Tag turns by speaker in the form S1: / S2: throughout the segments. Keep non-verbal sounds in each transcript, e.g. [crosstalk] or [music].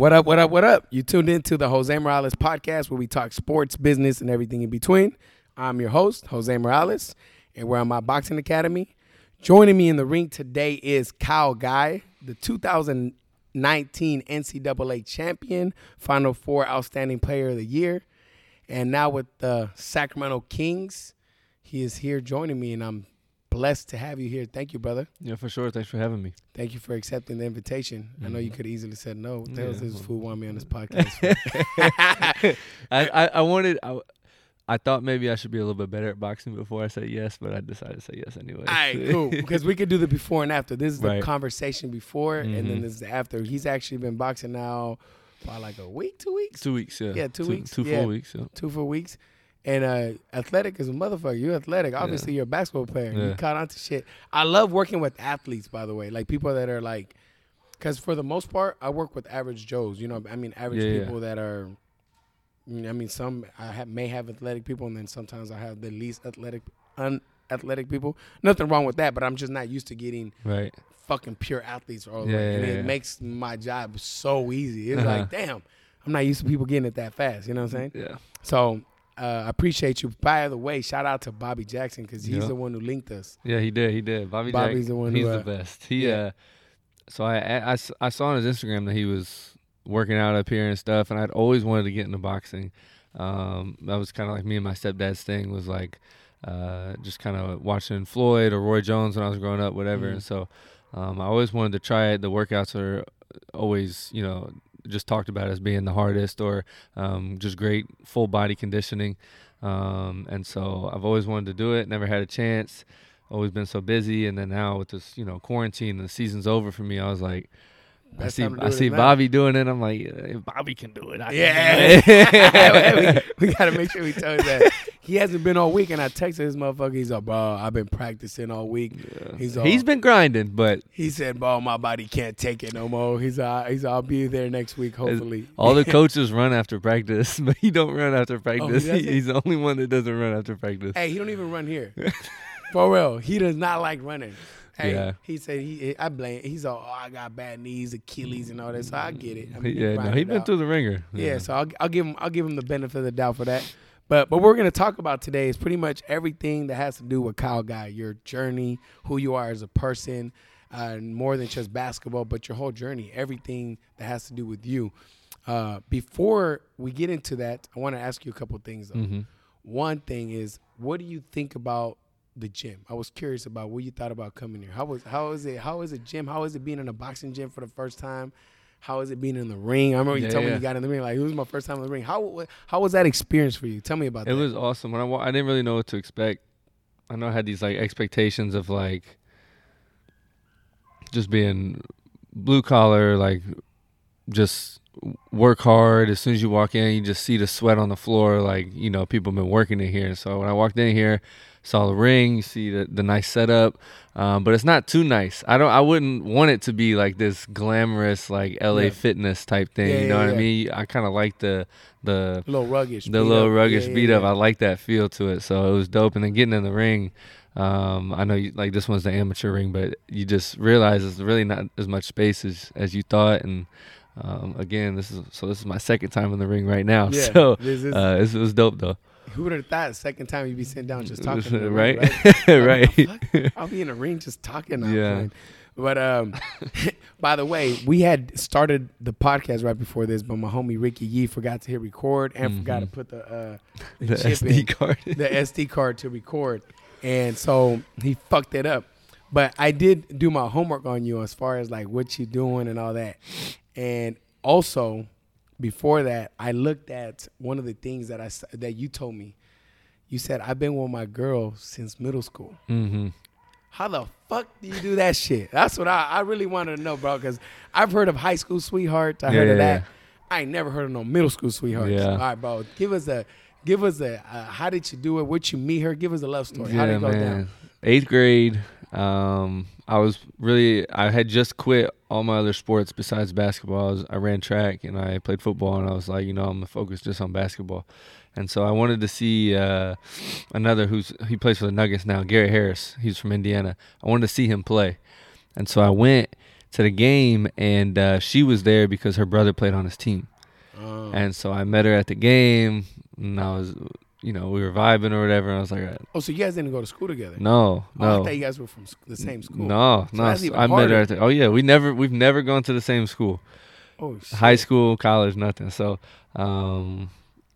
S1: What up, what up, what up? You tuned into the Jose Morales podcast where we talk sports, business, and everything in between. I'm your host, Jose Morales, and we're on my boxing academy. Joining me in the ring today is Kyle Guy, the 2019 NCAA champion, Final Four Outstanding Player of the Year, and now with the Sacramento Kings. He is here joining me, and I'm blessed to have you here. Thank you, brother.
S2: Yeah, for sure. Thanks for having me.
S1: Thank you for accepting the invitation. I know you
S2: Mhm.
S1: could have easily said no. What the hell
S2: Yeah,
S1: this
S2: well.
S1: fool want me on this [laughs] podcast? [laughs]
S2: I, I, I wanted. I, I thought maybe I should be a little bit better at boxing before I said yes, but I decided to say yes anyway.
S1: All right, cool. [laughs] Because we could do the before and after. This is the
S2: Right.
S1: conversation before, and then
S2: Mhm.
S1: this is the after. He's actually been boxing now for like a week, two weeks,
S2: two weeks. Yeah.
S1: Yeah, two weeks,
S2: Two
S1: yeah.
S2: full weeks. Yeah.
S1: two full weeks. And uh, athletic is a motherfucker. You're athletic. Obviously, you're a basketball player. You caught on to shit. I love working with athletes, by the way, like people that are like, because for the most part, I work with average Joes. You know, I mean, average
S2: Yeah, yeah.
S1: people that are. you know, I mean, some I have, may have athletic people, and then sometimes I have the least athletic, unathletic people. Nothing wrong with that, but I'm just not used to getting
S2: Right.
S1: fucking pure athletes all the
S2: Yeah,
S1: way, and
S2: yeah,
S1: it
S2: yeah.
S1: makes my job so easy. It's
S2: Uh-huh.
S1: like, damn, I'm not used to people getting it that fast. You know what I'm saying?
S2: Yeah.
S1: So uh, I appreciate you. By the way, shout out to Bobby Jackson because he's
S2: Yeah.
S1: the one who linked us.
S2: Yeah. He did. He did. Bobby.
S1: Bobby's
S2: Jack,
S1: the one
S2: He's
S1: who, uh,
S2: the best. He.
S1: yeah.
S2: uh So I saw on his Instagram that he was working out up here and stuff, and I'd always wanted to get into boxing. Um, that was kind of like me and my stepdad's thing was like uh, just kind of watching Floyd or Roy Jones when I was growing up, whatever.
S1: Mhm.
S2: And so um, I always wanted to try it. The workouts are always, you know, just talked about as being the hardest or um, just great full body conditioning. Um, and so I've always wanted to do it, never had a chance. Always been so busy, and then now with this, you know, quarantine and the season's over for me, I was like, I see,
S1: to
S2: I see. Bobby doing it. I'm like, if Bobby can do it, I
S1: Yeah,
S2: it. [laughs]
S1: we, we gotta make sure we tell you that he hasn't been all week, and I texted this motherfucker. He's like, bro, I've been practicing all week.
S2: Yeah.
S1: He's all-
S2: he's been grinding, but
S1: He said, bro, my body can't take it no more. He's uh, he's I'll be there next week, hopefully.
S2: all the [laughs] coaches run after practice, [laughs] but he don't run after practice.
S1: Oh?
S2: He- [laughs] he's the only one that doesn't run after practice.
S1: Hey, he don't even run here. For real, he does not like running. Hey,
S2: Yeah.
S1: he said he. I blame. He's all, oh, I got bad knees, Achilles, and all that. So I get it. I mean, he
S2: yeah, no, he's been
S1: out.
S2: through the ringer.
S1: Yeah, so I'll, I'll give him I'll give him the benefit of the doubt for that. But but what we're gonna talk about today is pretty much everything that has to do with Kyle Guy, your journey, who you are as a person, uh, more than just basketball, but your whole journey, everything that has to do with you. Uh, before we get into that, I want to ask you a couple things though.
S2: Mhm.
S1: One thing is, what do you think about the gym? I was curious about what you thought about coming here. How was how is it? How is it gym? How is it being in a boxing gym for the first time? How is it being in the ring? I remember you
S2: Yeah,
S1: told me you got in the ring. Like it was my first time in the ring. How how was that experience for you? Tell me about
S2: It
S1: that.
S2: It was awesome. When I I didn't really know what to expect. I know I had these like expectations of like just being blue collar, like just work hard. As soon as you walk in, you just see the sweat on the floor. Like you know, people have been working in here. So when I walked in here, saw the ring, you see the the nice setup, um, but it's not too nice. I don't. I wouldn't want it to be like this glamorous like LA
S1: Yeah.
S2: fitness type thing.
S1: Yeah,
S2: you know
S1: yeah,
S2: what. I mean? I kind of like the the
S1: a little ruggish.
S2: the
S1: beat
S2: little
S1: up.
S2: ruggish
S1: Yeah, yeah,
S2: beat up. I like that feel to it. So it was dope. And then getting in the ring, um, I know you, like this one's the amateur ring, but you just realize it's really not as much space as, as you thought. And um, again, this is so this is my second time in the ring right now. [laughs] So
S1: this is-
S2: uh, it was dope though.
S1: Who would have thought? Second time you'd be sitting down just talking, in [laughs] the
S2: right,
S1: right?
S2: right. [laughs]
S1: Like, what the fuck? I'll be in a ring just talking.
S2: Yeah.
S1: But um, [laughs] by the way, we had started the podcast right before this, but my homie Ricky Yee forgot to hit record and forgot to
S2: Mhm.
S1: put the uh, the,
S2: The
S1: chip
S2: SD
S1: in,
S2: card.
S1: the SD card to record, and so he fucked it up. But I did do my homework on you as far as like what you doing and all that, and also before that, I looked at one of the things that I that you told me. You said I've been with my girl since middle school.
S2: mm-hmm.
S1: How the fuck do you do that shit? That's what I, I really wanted to know, bro. Because I've heard of high school sweethearts. I
S2: Yeah,
S1: heard of
S2: yeah,
S1: that. I ain't never heard of no middle school sweethearts.
S2: Yeah.
S1: All right, bro. Give us a, give us a. Uh, how did you do it? What you meet her? Give us a love story. how did it go down?
S2: Eighth grade, um, I was really I had just quit all my other sports besides basketball. I, was, I ran track and I played football, and I was like, you know, I'm gonna focus just on basketball. And so I wanted to see uh, another who's he plays for the Nuggets now, Gary Harris. He's from Indiana. I wanted to see him play, and so I went to the game, and uh, she was there because her brother played on his team.
S1: Um,
S2: And so I met her at the game, and I was, you know, we were vibing or whatever. And I was like,
S1: oh, so you guys didn't go to school together?
S2: no,
S1: Oh, I
S2: no,
S1: thought you guys were from the same school.
S2: no,
S1: So
S2: no.
S1: that's
S2: So
S1: even
S2: I met her at the, oh yeah, we never, we've never gone to the same school,
S1: Oh, shit.
S2: high school, college, nothing. So, um,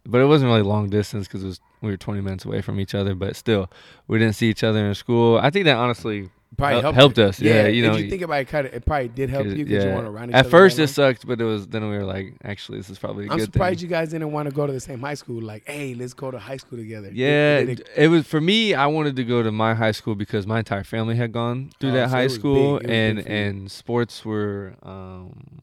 S2: but it wasn't really long distance because it was we were 20 minutes away from each other. But still, we didn't see each other in school. I think that honestly
S1: Probably helped,
S2: helped us. Yeah, you
S1: if
S2: know,
S1: you think about it, kind of, it probably did help you because you
S2: yeah.
S1: want to run each
S2: At first it sucked, but it was then we were like, actually, this is probably a
S1: I'm surprised
S2: thing.
S1: you guys didn't want to go to the same high school. Like, hey, let's go to high school together.
S2: Yeah,
S1: did it-
S2: it, was for me. I wanted to go to my high school because my entire family had gone through
S1: Oh,
S2: that
S1: so
S2: high school. And
S1: you.
S2: and sports were, um,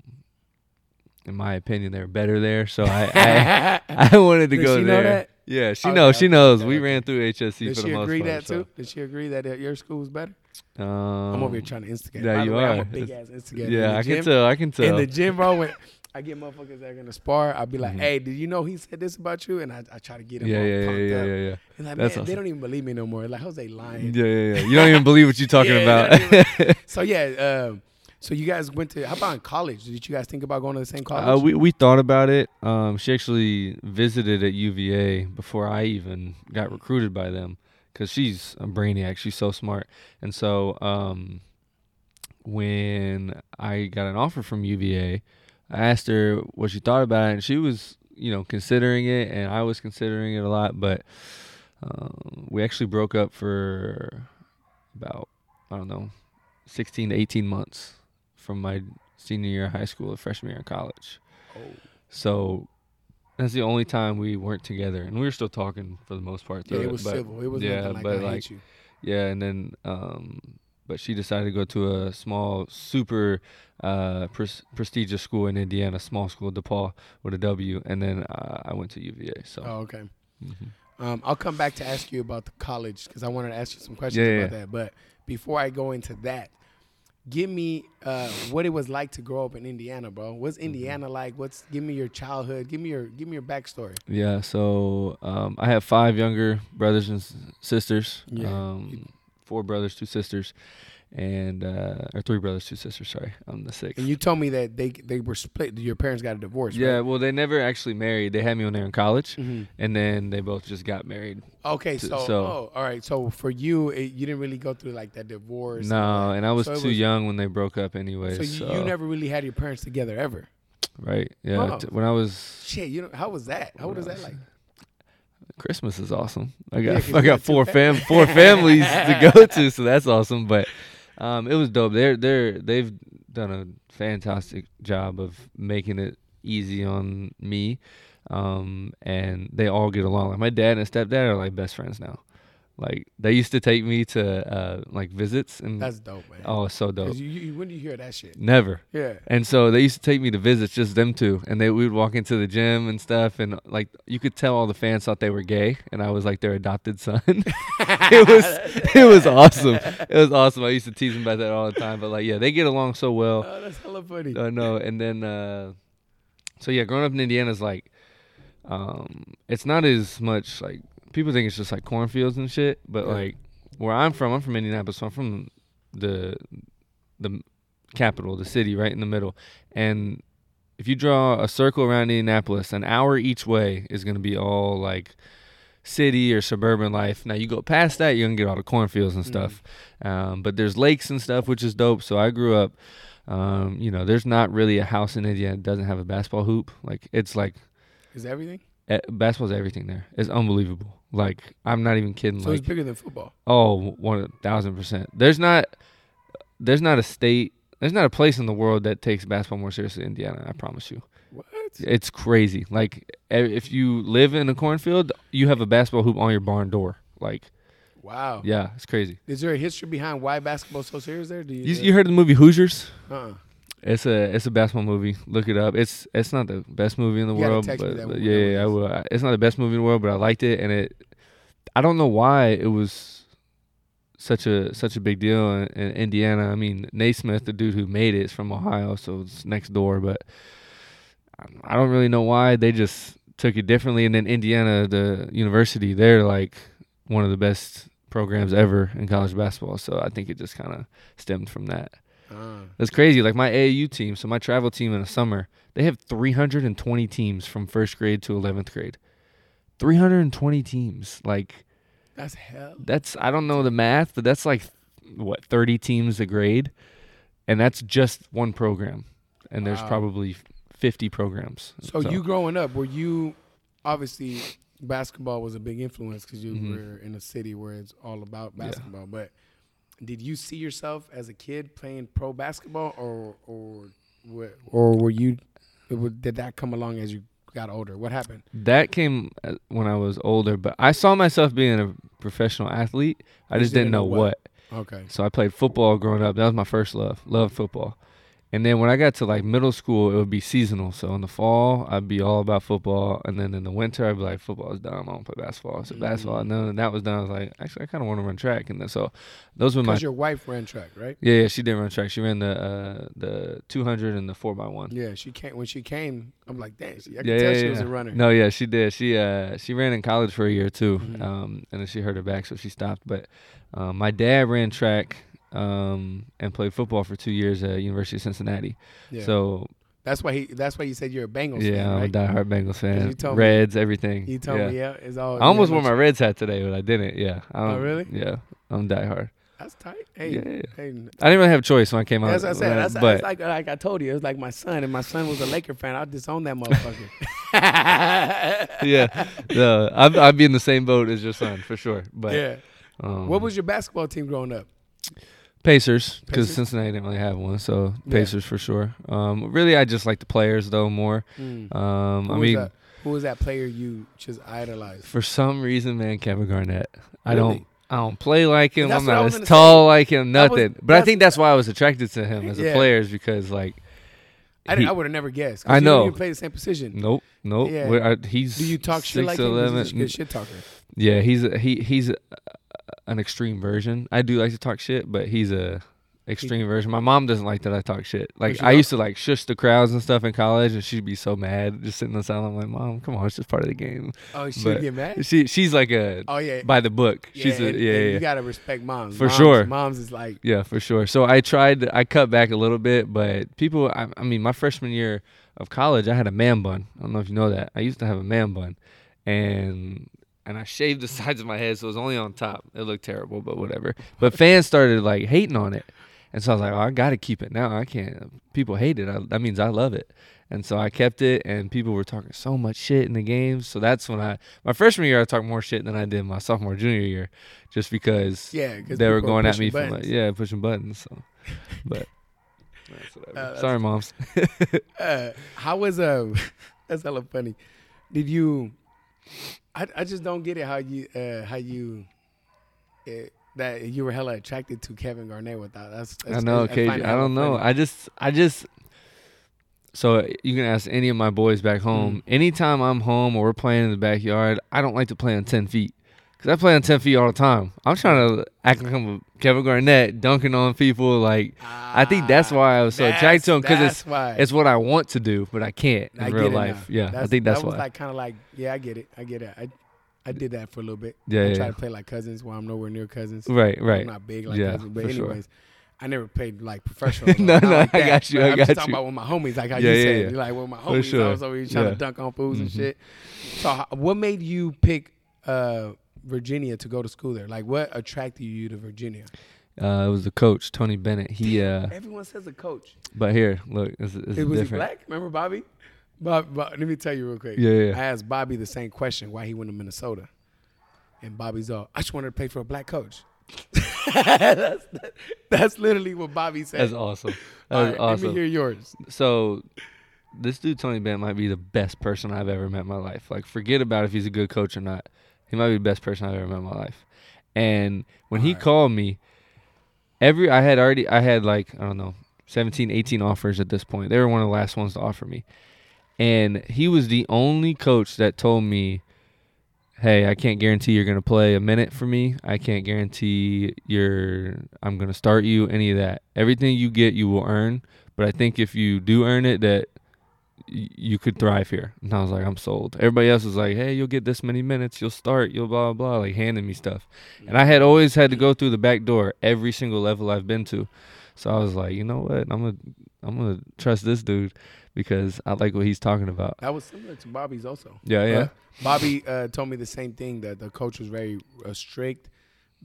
S2: in my opinion, they were better there. So I I, [laughs] I wanted to
S1: Did
S2: go
S1: she
S2: there.
S1: that?
S2: Yeah, she
S1: Okay,
S2: knows. She knows. we ran through HSC
S1: Did
S2: for
S1: she
S2: the most
S1: agree
S2: part.
S1: that
S2: so.
S1: too? Did she agree that your school was better?
S2: Um,
S1: I'm over here trying to instigate.
S2: yeah,
S1: By the
S2: you
S1: way, I'm
S2: are.
S1: a big ass [laughs] instigator.
S2: Yeah, I can tell. I can tell.
S1: In the gym, bro, when I get motherfuckers that are gonna spar, I'll be like,
S2: Mhm.
S1: "Hey, did you know he said this about you?" And I, I try to get him
S2: yeah,
S1: all
S2: yeah, yeah,
S1: pumped
S2: yeah,
S1: up.
S2: yeah, yeah.
S1: And like,
S2: That's
S1: man, they don't even believe me no more. Like Jose lying.
S2: Yeah, yeah, yeah. You don't even believe what you're [laughs] talking
S1: Yeah,
S2: about. [laughs]
S1: So yeah, um, so you guys went to how about in college? Did you guys think about going to the same college?
S2: Uh, we we thought about it. Um, she actually visited at UVA before I even got recruited by them because she's a brainiac. She's so smart. And so um, when I got an offer from UVA, I asked her what she thought about it, and she was you know considering it, and I was considering it a lot. But um, we actually broke up for about I don't know, 16 to 18 months from my senior year of high school to freshman year in college.
S1: oh,
S2: So that's the only time we weren't together, and we were still talking for the most part.
S1: yeah, it was
S2: but,
S1: civil. It was
S2: yeah,
S1: nothing like
S2: but
S1: I
S2: like-
S1: you.
S2: Yeah, and then um, but she decided to go to a small, super uh, pres- prestigious school in Indiana, small school, DePauw with a W, and then uh, I went to UVA. So
S1: Oh, okay.
S2: mhm.
S1: Um, I'll come back to ask you about the college because I wanted to ask you some questions
S2: Yeah,
S1: about
S2: yeah.
S1: that. But before I go into that, give me uh, [sighs] what it was like to grow up in Indiana, bro. What's
S2: Mm-hmm.
S1: Indiana like? What's give me your childhood? Give me your give me your backstory.
S2: yeah, so um, I have five younger brothers and sisters.
S1: Yeah.
S2: Um, four brothers, two sisters, and uh, or three brothers, two sisters. Sorry, I'm the sixth.
S1: And you told me that they they were split. Your parents got a divorce.
S2: Yeah,
S1: Right?
S2: well, they never actually married. They had me when they were in college,
S1: Mhm.
S2: and then they both just got married.
S1: Okay.
S2: So-
S1: So,
S2: so-
S1: oh, all right. So for you, it, you didn't really go through like that divorce.
S2: No,
S1: that.
S2: and I was
S1: So
S2: too
S1: was-
S2: young when they broke up, anyway.
S1: So
S2: So,
S1: you, never really had your parents together ever.
S2: right? Yeah,
S1: Wow.
S2: t- when I was
S1: Shit. You know how was that? How
S2: When
S1: was that like?
S2: Christmas is awesome. I
S1: Yeah, [laughs]
S2: I got
S1: got
S2: four
S1: fam
S2: four families to go to, so that's awesome. But um, it was dope. They're they're they've done a fantastic job of making it easy on me, um, and they all get along. Like my dad and stepdad are like best friends now. Like they used to take me to uh, like visits, and
S1: That's dope, man.
S2: oh, it's so dope.
S1: you, you, when do you hear that shit?
S2: Never.
S1: Yeah.
S2: And so they used to take me to visits, just them two, and they we would walk into the gym and stuff, and like you could tell all the fans thought they were gay, and I was like their adopted son. [laughs] it was it was awesome. It was awesome. I used to tease them about that all the time, but like yeah, they get along so well.
S1: Oh, that's hella funny.
S2: I know. And then uh, so yeah, growing up in Indiana is like, um, it's not as much like people think it's just like cornfields and shit, but
S1: Yeah.
S2: like where I'm from, I'm from Indianapolis, so I'm from the the capital, the city, right in the middle, and if you draw a circle around Indianapolis, an hour each way is gonna be all like city or suburban life. Now you go past that, you're gonna get all the cornfields and stuff. Um, but there's lakes and stuff, which is dope. So I grew up. Um, you know, there's not really a house in Indiana that doesn't have a basketball hoop. Like it's like
S1: Is everything?
S2: basketball's everything there. It's unbelievable. Like I'm not even kidding.
S1: So
S2: like
S1: it's bigger than football.
S2: oh, one thousand percent. There's not there's not a state. There's not a place in the world that takes basketball more seriously than Indiana. I promise you.
S1: What?
S2: It's crazy. Like if you live in a cornfield, you have a basketball hoop on your barn door. Like
S1: Wow.
S2: yeah, it's crazy.
S1: Is there a history behind why basketball's so serious there? Do you?
S2: You, you heard the movie Hoosiers?
S1: uh-uh.
S2: It's a it's a basketball movie. Look it up. It's it's not the best movie in the
S1: You gotta
S2: world,
S1: text me
S2: but,
S1: that
S2: but yeah, yeah, I will. I- It's not the best movie in the world, but I liked it, and it. I don't know why it was such a such a big deal in, in Indiana. I mean, Naismith, the dude who made it, is from Ohio, so it's next door. But I- I don't really know why they just took it differently. And then Indiana, the university, they're like one of the best programs ever in college basketball. So I think it just kind of stemmed from that.
S1: Uh,
S2: That's crazy. Like my AAU team, so my travel team in the summer, they have 320 teams from first grade to 11th grade. 320 teams. Like
S1: that's hell.
S2: that's I don't know the math, but that's like what 30 teams a grade, and that's just one program. And there's probably 50 programs.
S1: So, you growing up, were you obviously basketball was a big influence because you
S2: Mhm.
S1: were in a city where it's all about
S2: Yeah.
S1: basketball. But did you see yourself as a kid playing pro basketball, or or or were you? Did that come along as you got older? What happened?
S2: that came uh, when I was older, but I saw myself being a professional athlete. I just didn't know what.
S1: Okay.
S2: So I played football growing up. That was my first love. Love football. And then when I got to like middle school, it would be seasonal. So in the fall, I'd be all about football, and then in the winter, I'd be like, football is dumb. I don't play basketball. So basketball.
S1: Mm.
S2: And then that was done, I was like, actually, I kind of want to run track. And then, so those were my
S1: Because your wife ran track, right?
S2: yeah, yeah. She did run track. She ran the uh, the 200 and the four by one.
S1: Yeah, she came when she came. I'm like, dang, she, I
S2: Yeah,
S1: tell
S2: yeah,
S1: she was a runner.
S2: No, yeah, she did. She uh she ran in college for a year too,
S1: Mhm.
S2: um, and then she hurt her back, so she stopped. But um, my dad ran track um, and played football for two years at University of Cincinnati.
S1: Yeah.
S2: So
S1: that's why he. That's why you said you're a Bengals fan.
S2: yeah,
S1: fan,
S2: I'm
S1: right?
S2: a diehard Bengals fan.
S1: you told me-
S2: Reds, everything.
S1: He told
S2: yeah.
S1: me, yeah, it's all.
S2: I almost
S1: yeah,
S2: wore my Reds hat today, but I didn't. Yeah. I
S1: Oh,
S2: don't-
S1: really?
S2: Yeah, I'm diehard.
S1: That's tight. Hey,
S2: Yeah, yeah.
S1: hey,
S2: I didn't really have a choice when I came out.
S1: That's what I said. That's,
S2: but
S1: that's like like I told you. It was like my son, and my son was a Laker fan. I'd disown that motherfucker. [laughs]
S2: yeah, no, I'd, I'd be in the same boat as your son for sure. But
S1: yeah.
S2: um,
S1: What was your basketball team growing up?
S2: Pacers because Cincinnati didn't really have one, so
S1: Yeah.
S2: Pacers for sure. Um, really, I just like the players though more.
S1: Mm.
S2: Um,
S1: Who
S2: I mean,
S1: that? Who was that player you just idolized?
S2: for some reason, man, Kevin Garnett. I
S1: Really?
S2: don't, I don't play like him. I'm not as tall like him.
S1: That was-
S2: Nothing. but I think that's why I was attracted to him as
S1: Yeah.
S2: a player, is because like,
S1: I,
S2: he-
S1: I would have never guessed.
S2: I know.
S1: didn't play the same position.
S2: nope, nope.
S1: Yeah.
S2: I- he's
S1: Do you talk shit like him? He's a good shit talker.
S2: Yeah, he's a, he he's a, an extreme version. I do like to talk shit, but he's a extreme version. My mom doesn't like that I talk shit. Like I used to like shush the crowds and stuff in college, and she'd be so mad just sitting in the side. I'm like, mom, come on, it's just part of the game.
S1: Oh, she
S2: But-
S1: get mad.
S2: She she's like a
S1: Oh yeah.
S2: by the book.
S1: yeah,
S2: She's a,
S1: and-
S2: yeah
S1: and
S2: yeah
S1: You gotta respect moms.
S2: For
S1: Moms-
S2: sure.
S1: Moms is like
S2: yeah for sure. So I tried. I cut back a little bit, but people. I, I mean, my freshman year of college, I had a man bun. I don't know if you know that. I used to have a man bun, and and I shaved the [laughs] sides of my head, so it was only on top. It looked terrible, but whatever. But fans started like hating on it, and so I was like, oh, I got to keep it now. I can't. People hate it. I, that means I love it. And so I kept it, and people were talking so much shit in the games. So that's when I, my freshman year, I talked more shit than I did my sophomore, junior year, just because
S1: yeah.
S2: they were going at me for
S1: buttons.
S2: like, yeah, pushing buttons. So, but. [laughs]
S1: Uh,
S2: Sorry, moms. [laughs]
S1: uh, how was uh that's hella funny. Did you I, I just don't get it how you uh how you uh, that you were hella attracted to Kevin Garnett without that's,
S2: I know,
S1: find
S2: KJ. I don't know.
S1: funny.
S2: I just, I just. So you can ask any of my boys back home.
S1: Mm.
S2: Anytime I'm home or we're playing in the backyard, I don't like to play on ten feet because I play on ten feet all the time. I'm trying to act like I'm a Kevin Garnett dunking on people. Like I think that's
S1: Ah,
S2: why I was so attracted to him because it's
S1: why.
S2: it's what I want to do, but I can't in
S1: I
S2: real life.
S1: now.
S2: Yeah, I think that's
S1: that was
S2: why.
S1: like kind of like yeah I get it I get it I I did that for a little bit
S2: yeah,
S1: I
S2: yeah,
S1: try to play like cousins while I'm nowhere near cousins
S2: right, right.
S1: I'm not big like
S2: Yeah,
S1: cousins but
S2: for sure.
S1: anyways I never played like professional. [laughs]
S2: No, no,
S1: like
S2: I
S1: that.
S2: got you,
S1: But
S2: I
S1: I'm
S2: got
S1: just talking
S2: you.
S1: about with my homies, like how
S2: Yeah,
S1: you said.
S2: yeah.
S1: Like, with my homies, I
S2: sure.
S1: was over here trying to dunk on fools and
S2: Mhm.
S1: shit. So, what made you pick uh, Virginia to go to school there? Like, what attracted you to Virginia?
S2: Uh, it was the coach Tony Bennett. He, uh,
S1: Everyone says a coach.
S2: but here, look, it's, it's
S1: It was he black? Remember Bobby? Bob, Bob, let me tell you real quick.
S2: Yeah, yeah.
S1: I asked Bobby the same question why he went to Minnesota, and Bobby's all, I just wanted to play for a black coach. [laughs] that's, that's literally what Bobby said.
S2: That's awesome. That
S1: right, Let me hear yours.
S2: So, this dude Tony Bennett might be the best person I've ever met in my life. Like, forget about if he's a good coach or not. He might be the best person I've ever met in my life. And when he
S1: Alright.
S2: called me, every I had already I had like I don't know 17, 18 offers at this point. They were one of the last ones to offer me, and he was the only coach that told me. Hey, I can't guarantee you're gonna play a minute for me. I can't guarantee you're I'm gonna start you, any of that. Everything you get you will earn. But I think if you do earn it, that you could thrive here. And I was like, I'm sold. Everybody else was like, hey, you'll get this many minutes, you'll start, you'll blah blah, blah like handing me stuff. And I had always had to go through the back door every single level I've been to. So I was like, you know what, I'm gonna I'm gonna trust this dude because I like what he's talking about.
S1: That was similar to Bobby's also.
S2: Yeah, yeah.
S1: Uh, Bobby uh, told me the same thing that the coach was very uh, strict,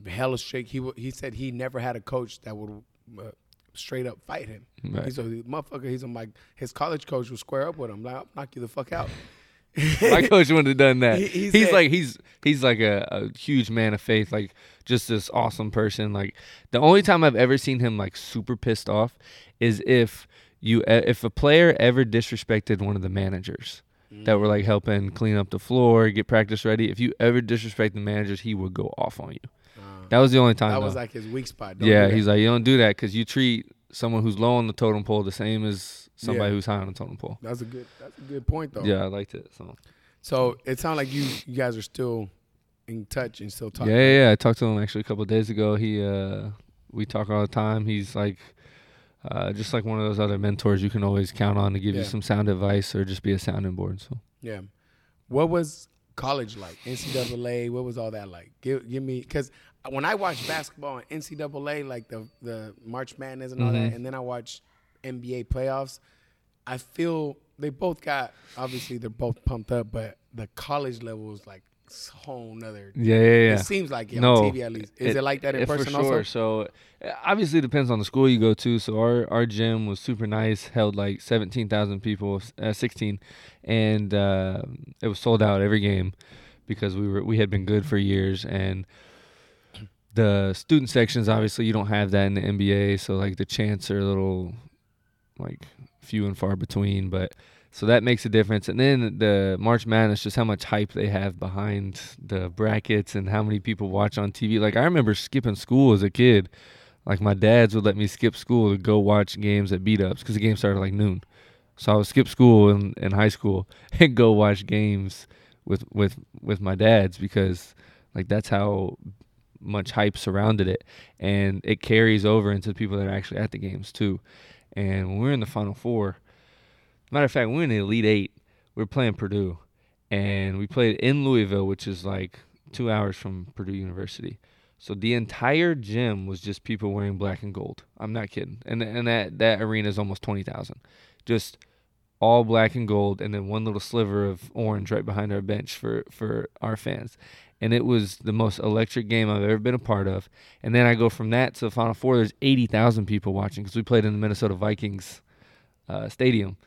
S1: hella strict. He w- he said he never had a coach that would uh, straight up fight him.
S2: Right.
S1: He's a motherfucker. He's a like his college coach would square up with him. Like, I'll knock you the fuck out. [laughs]
S2: My coach wouldn't have done that. [laughs]
S1: He- he
S2: he's
S1: said-
S2: like he's he's like a, a huge man of faith, like just this awesome person. Like the only time I've ever seen him like super pissed off is if you if a player ever disrespected one of the managers that were like helping clean up the floor, get practice ready. If you ever disrespect the managers, he would go off on you. That was the only time.
S1: that was like his weak spot. Don't
S2: yeah, he's like you don't do that because you treat someone who's low on the totem pole the same as somebody
S1: Yeah.
S2: who's high on the totem pole.
S1: that's a good that's a good point though.
S2: Yeah, I liked it. So
S1: So it sounds like you you guys are still in touch and still
S2: yeah,
S1: talking.
S2: yeah, yeah. I talked to him actually a couple of days ago. He uh, we talk all the time. He's like. Uh, just like one of those other mentors you can always count on to give
S1: Yeah.
S2: you some sound advice or just be a sounding board. So
S1: Yeah. What was college like? NCAA. What was all that like? Give give me because when I watch basketball and NCAA, like the the March Madness and all that,
S2: Mhm.
S1: and then I watch NBA playoffs, I feel they both got obviously they're both pumped up, but the college level is like s- whole nother.
S2: yeah, yeah, yeah.
S1: It seems like it
S2: No,
S1: on TV at least. Is it, like that in
S2: it-
S1: person
S2: for sure.
S1: also?
S2: So uh, obviously it depends on the school you go to. So our our gym was super nice, held like seventeen thousand people, uh, sixteen, and uh, it was sold out every game because we were we had been good for years and. The student sections, obviously, you don't have that in the NBA, so like the chants are a little, like, few and far between. But so that makes a difference. And then the March Madness, just how much hype they have behind the brackets and how many people watch on TV. Like I remember skipping school as a kid. Like my dads would let me skip school to go watch games at B-Dubs because the game started like noon. So I would skip school in, in high school [laughs] and go watch games with with with my dads because like that's how much hype surrounded it and it carries over into the people that are actually at the games too. And when we're in the final four, matter of fact, we were in the Elite Eight. We're playing Purdue, and we played in Louisville, which is like two hours from Purdue University. So the entire gym was just people wearing black and gold. I'm not kidding. And and that that arena is almost twenty thousand, just all black and gold, and then one little sliver of orange right behind our bench for for our fans. And it was the most electric game I've ever been a part of. And then I go from that to the Final Four. There's eighty thousand people watching because we played in the Minnesota Vikings uh, stadium.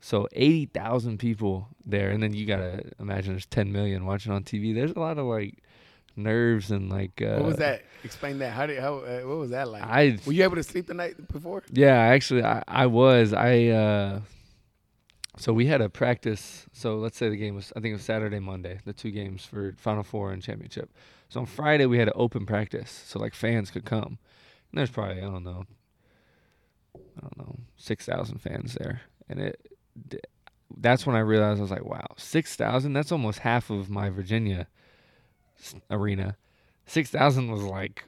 S2: So eighty thousand people there, and then you gotta imagine there's ten million watching on TV. There's a lot of like nerves and like. Uh,
S1: what was that? Explain that. How did how uh, what was that like?
S2: I
S1: Were you able to sleep the night before?
S2: yeah, actually, I, I was. I uh, so we had a practice. So let's say the game was, I think it was Saturday, Monday, the two games for Final Four and championship. So on Friday we had an open practice, so like fans could come. And there's probably I don't know, I don't know, six thousand fans there, and it, that's when I realized I was like, wow, six thousand. That's almost half of my Virginia arena. Six thousand was like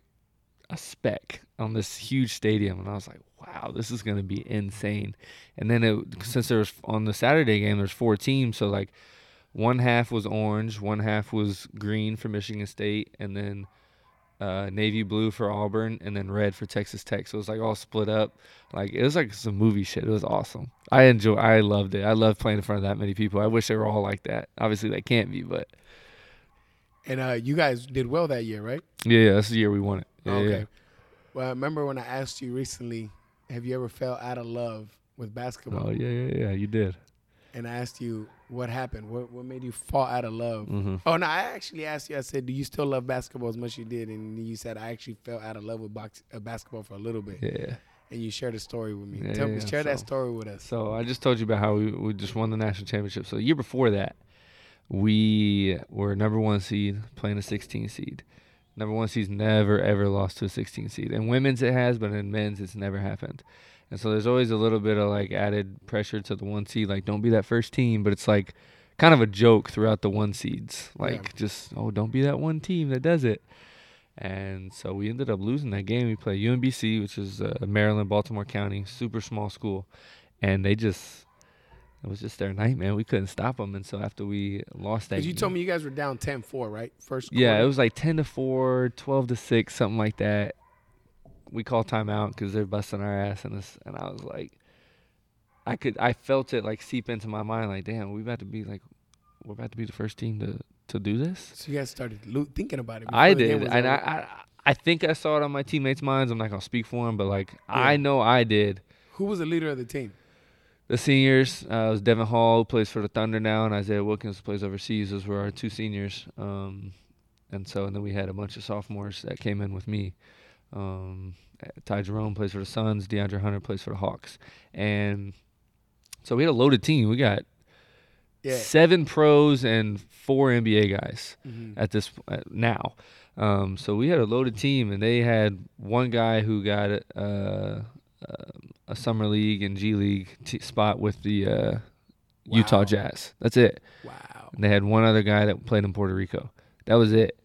S2: a speck on this huge stadium, and I was like, "Wow, this is gonna be insane." And then it, since there was on the Saturday game, there's four teams, so like one half was orange, one half was green for Michigan State, and then uh, navy blue for Auburn, and then red for Texas Tech. So it was like all split up. Like it was like some movie shit. It was awesome. I enjoy. I loved it. I love playing in front of that many people. I wish they were all like that. Obviously, they can't be, but
S1: And uh, you guys did well that year, right?
S2: yeah, yeah that's the year we won it. Yeah,
S1: okay.
S2: yeah.
S1: Well, I remember when I asked you recently, have you ever fell out of love with basketball?
S2: Oh yeah, yeah, yeah. You did.
S1: And I asked you what happened. What what made you fall out of love?
S2: Mm-hmm.
S1: Oh no, I actually asked you. I said, "Do you still love basketball as much as you did?" And you said, "I actually fell out of love with box, uh, basketball for a little bit."
S2: Yeah.
S1: And you shared a story with me.
S2: Yeah,
S1: Tell me, share that
S2: so-
S1: story with us.
S2: So I just told you about how we, we just won the national championship. So the year before that, we were number one seed playing a 16 seed. Number one seed's never ever lost to a 16 seed. In women's it has, but in men's it's never happened. And so there's always a little bit of like added pressure to the one seed, like don't be that first team. But it's like kind of a joke throughout the one seeds, like
S1: Yeah.
S2: just oh don't be that one team that does it. And so we ended up losing that game. We played UMBC, which is uh, Maryland, Baltimore County, super small school, and they just it was just their night, man. We couldn't stop them, and so after we lost that,
S1: Because you
S2: game-
S1: told me you guys were down 10-4, right? First.
S2: yeah,
S1: quarter.
S2: it was like ten to 4, 12 to six, something like that. We called timeout because they're busting our ass, and this, and I was like, I could, I felt it like seep into my mind, like, damn, we about to be like, we're about to be the first team to to do this.
S1: So you guys started lo- thinking about it.
S2: I
S1: before the game
S2: did, and I. I, I think I saw it on my teammates' minds. I'm not gonna speak for them, but like, I know I did.
S1: Who was the leader of the team?
S2: The seniors uh, was Devon Hall, who plays for the Thunder now, and Isaiah Wilkins plays overseas. Those were our two seniors. Um, and so, and then we had a bunch of sophomores that came in with me. Um, Ty Jerome plays for the Suns. DeAndre Hunter plays for the Hawks. And so we had a loaded team. We got
S1: Yeah.
S2: seven pros and four NBA guys
S1: Mhm.
S2: at this at now. Um, so we had a loaded team, and they had one guy who got uh, uh, a summer league and G League t- spot with the uh, Utah Jazz. That's it.
S1: Wow.
S2: And they had one other guy that played in Puerto Rico. That was it.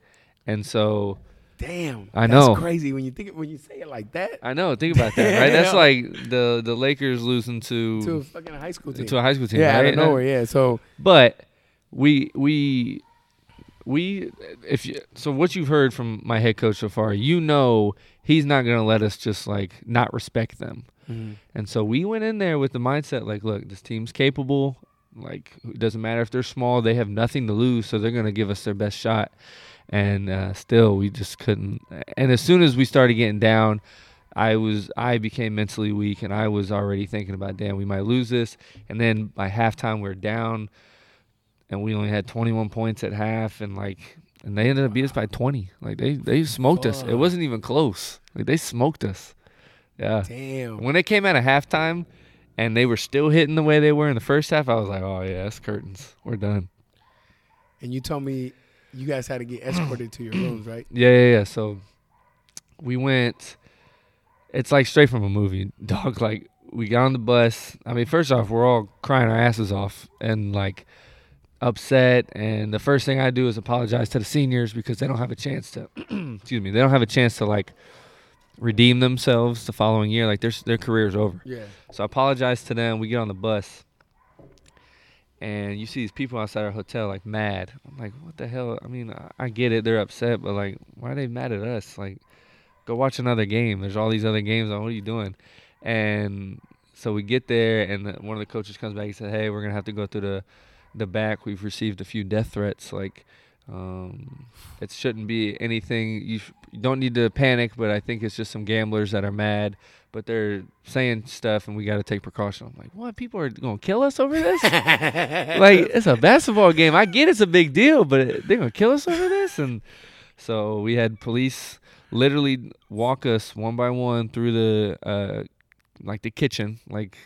S2: And so
S1: Damn.
S2: I
S1: that's
S2: know.
S1: crazy when you think it, when you say it like that
S2: I know, think about that, right? That's [laughs] like the the Lakers losing to
S1: to a fucking high school team.
S2: to a high school team,
S1: yeah,
S2: right?
S1: out of nowhere. Yeah. So
S2: But we we we if you so what you've heard from my head coach so far, you know he's not gonna let us just like not respect them. And so we went in there with the mindset like, look, this team's capable. Like it doesn't matter if they're small, they have nothing to lose, so they're gonna give us their best shot. And uh, still, we just couldn't. And as soon as we started getting down, I was I became mentally weak, and I was already thinking about, damn, we might lose this. And then by halftime, we are down, and we only had 21 points at half, and like, and they ended up beating us by 20. Like they they smoked us. It wasn't even close. Like they smoked us. Yeah.
S1: damn.
S2: When it came out of halftime and they were still hitting the way they were in the first half, I was like, oh, yeah, that's curtains. We're done.
S1: And you told me you guys had to get escorted to your rooms, right? [clears throat]
S2: Yeah, yeah, yeah. So we went, it's like straight from a movie, [laughs] dog. Like, we got on the bus. I mean, first off, we're all crying our asses off and like upset. And the first thing I do is apologize to the seniors because they don't have a chance to, [clears throat] excuse me, they don't have a chance to like redeem themselves the following year. Like, their, their career's over.
S1: Yeah.
S2: So I apologize to them. We get on the bus, and you see these people outside our hotel like mad. I'm like, what the hell? I mean, I, I get it, they're upset, but like, why are they mad at us? Like, go watch another game. There's all these other games on. What are you doing? And so we get there, and the, one of the coaches comes back. He said, "Hey, we're gonna have to go through the the back. We've received a few death threats. Like, um, it shouldn't be anything. You, you don't need to panic, but I think it's just some gamblers that are mad." But they're saying stuff, and we got to take precaution. I'm like, what? People are gonna kill us over this? [laughs] like it's a basketball game. I get it's a big deal, but they're gonna kill us over this. And so we had police literally walk us one by one through the uh, like the kitchen, like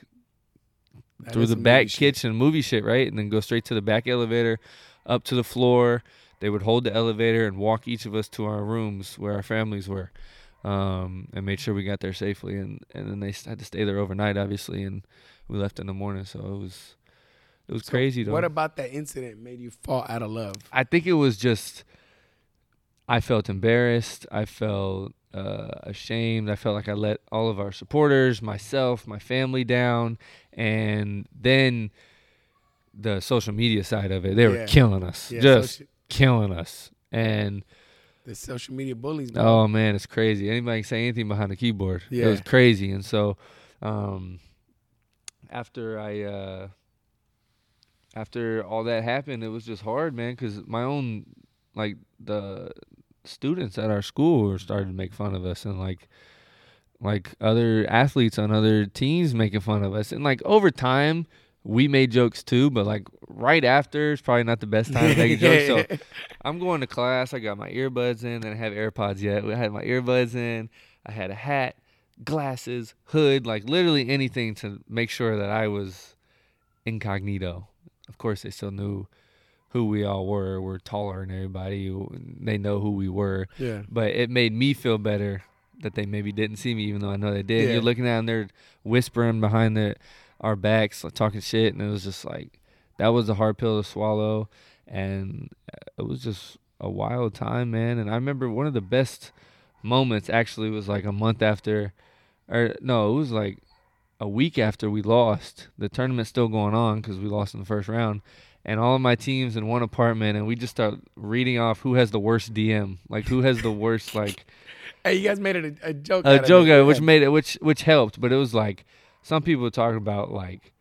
S1: That
S2: through the back
S1: movie shit.
S2: kitchen, movie shit, right? And then go straight to the back elevator, up to the floor. They would hold the elevator and walk each of us to our rooms where our families were, um, and made sure we got there safely. And and then they had to stay there overnight, obviously, and we left in the morning. So it was it was
S1: So
S2: crazy. Though.
S1: What about that incident made you fall out of love?
S2: I think it was just I felt embarrassed. I felt uh, ashamed. I felt like I let all of our supporters, myself, my family down, and then the social media side of it, they
S1: Yeah.
S2: were killing us,
S1: Yeah,
S2: just killing us. And
S1: the social media bullies. Man.
S2: oh man, it's crazy. Anybody can say anything behind the keyboard. It was crazy. And so, um, after I, uh, after all that happened, it was just hard, man, because my own, like the students at our school were starting to make fun of us, and like, like other athletes on other teams making fun of us, and like over time. We made jokes too, but like right after it's probably not the best time to make a joke. So [laughs] I'm going to class. I got my earbuds in. Then I have AirPods yet. I had my earbuds in. I had a hat, glasses, hood, like literally anything to make sure that I was incognito. Of course, they still knew who we all were. We're taller than everybody. They know who we were.
S1: yeah.
S2: But it made me feel better that they maybe didn't see me, even though I know they did.
S1: Yeah.
S2: You're looking at them, they're whispering behind their, our backs, like, talking shit. And it was just like, that was a hard pill to swallow. And it was just a wild time, man. And I remember one of the best moments actually was like a month after, or no, it was like a week after we lost, the tournament's still going on because we lost in the first round, and all of my teams in one apartment, and we just start reading off who has the worst DM, like who has the worst like [laughs]
S1: Hey, you guys made it a, a joke.
S2: a
S1: out of
S2: joke,
S1: it.
S2: out of it, which
S1: Yeah.
S2: made it, which which helped, but it was like some people were talking about like.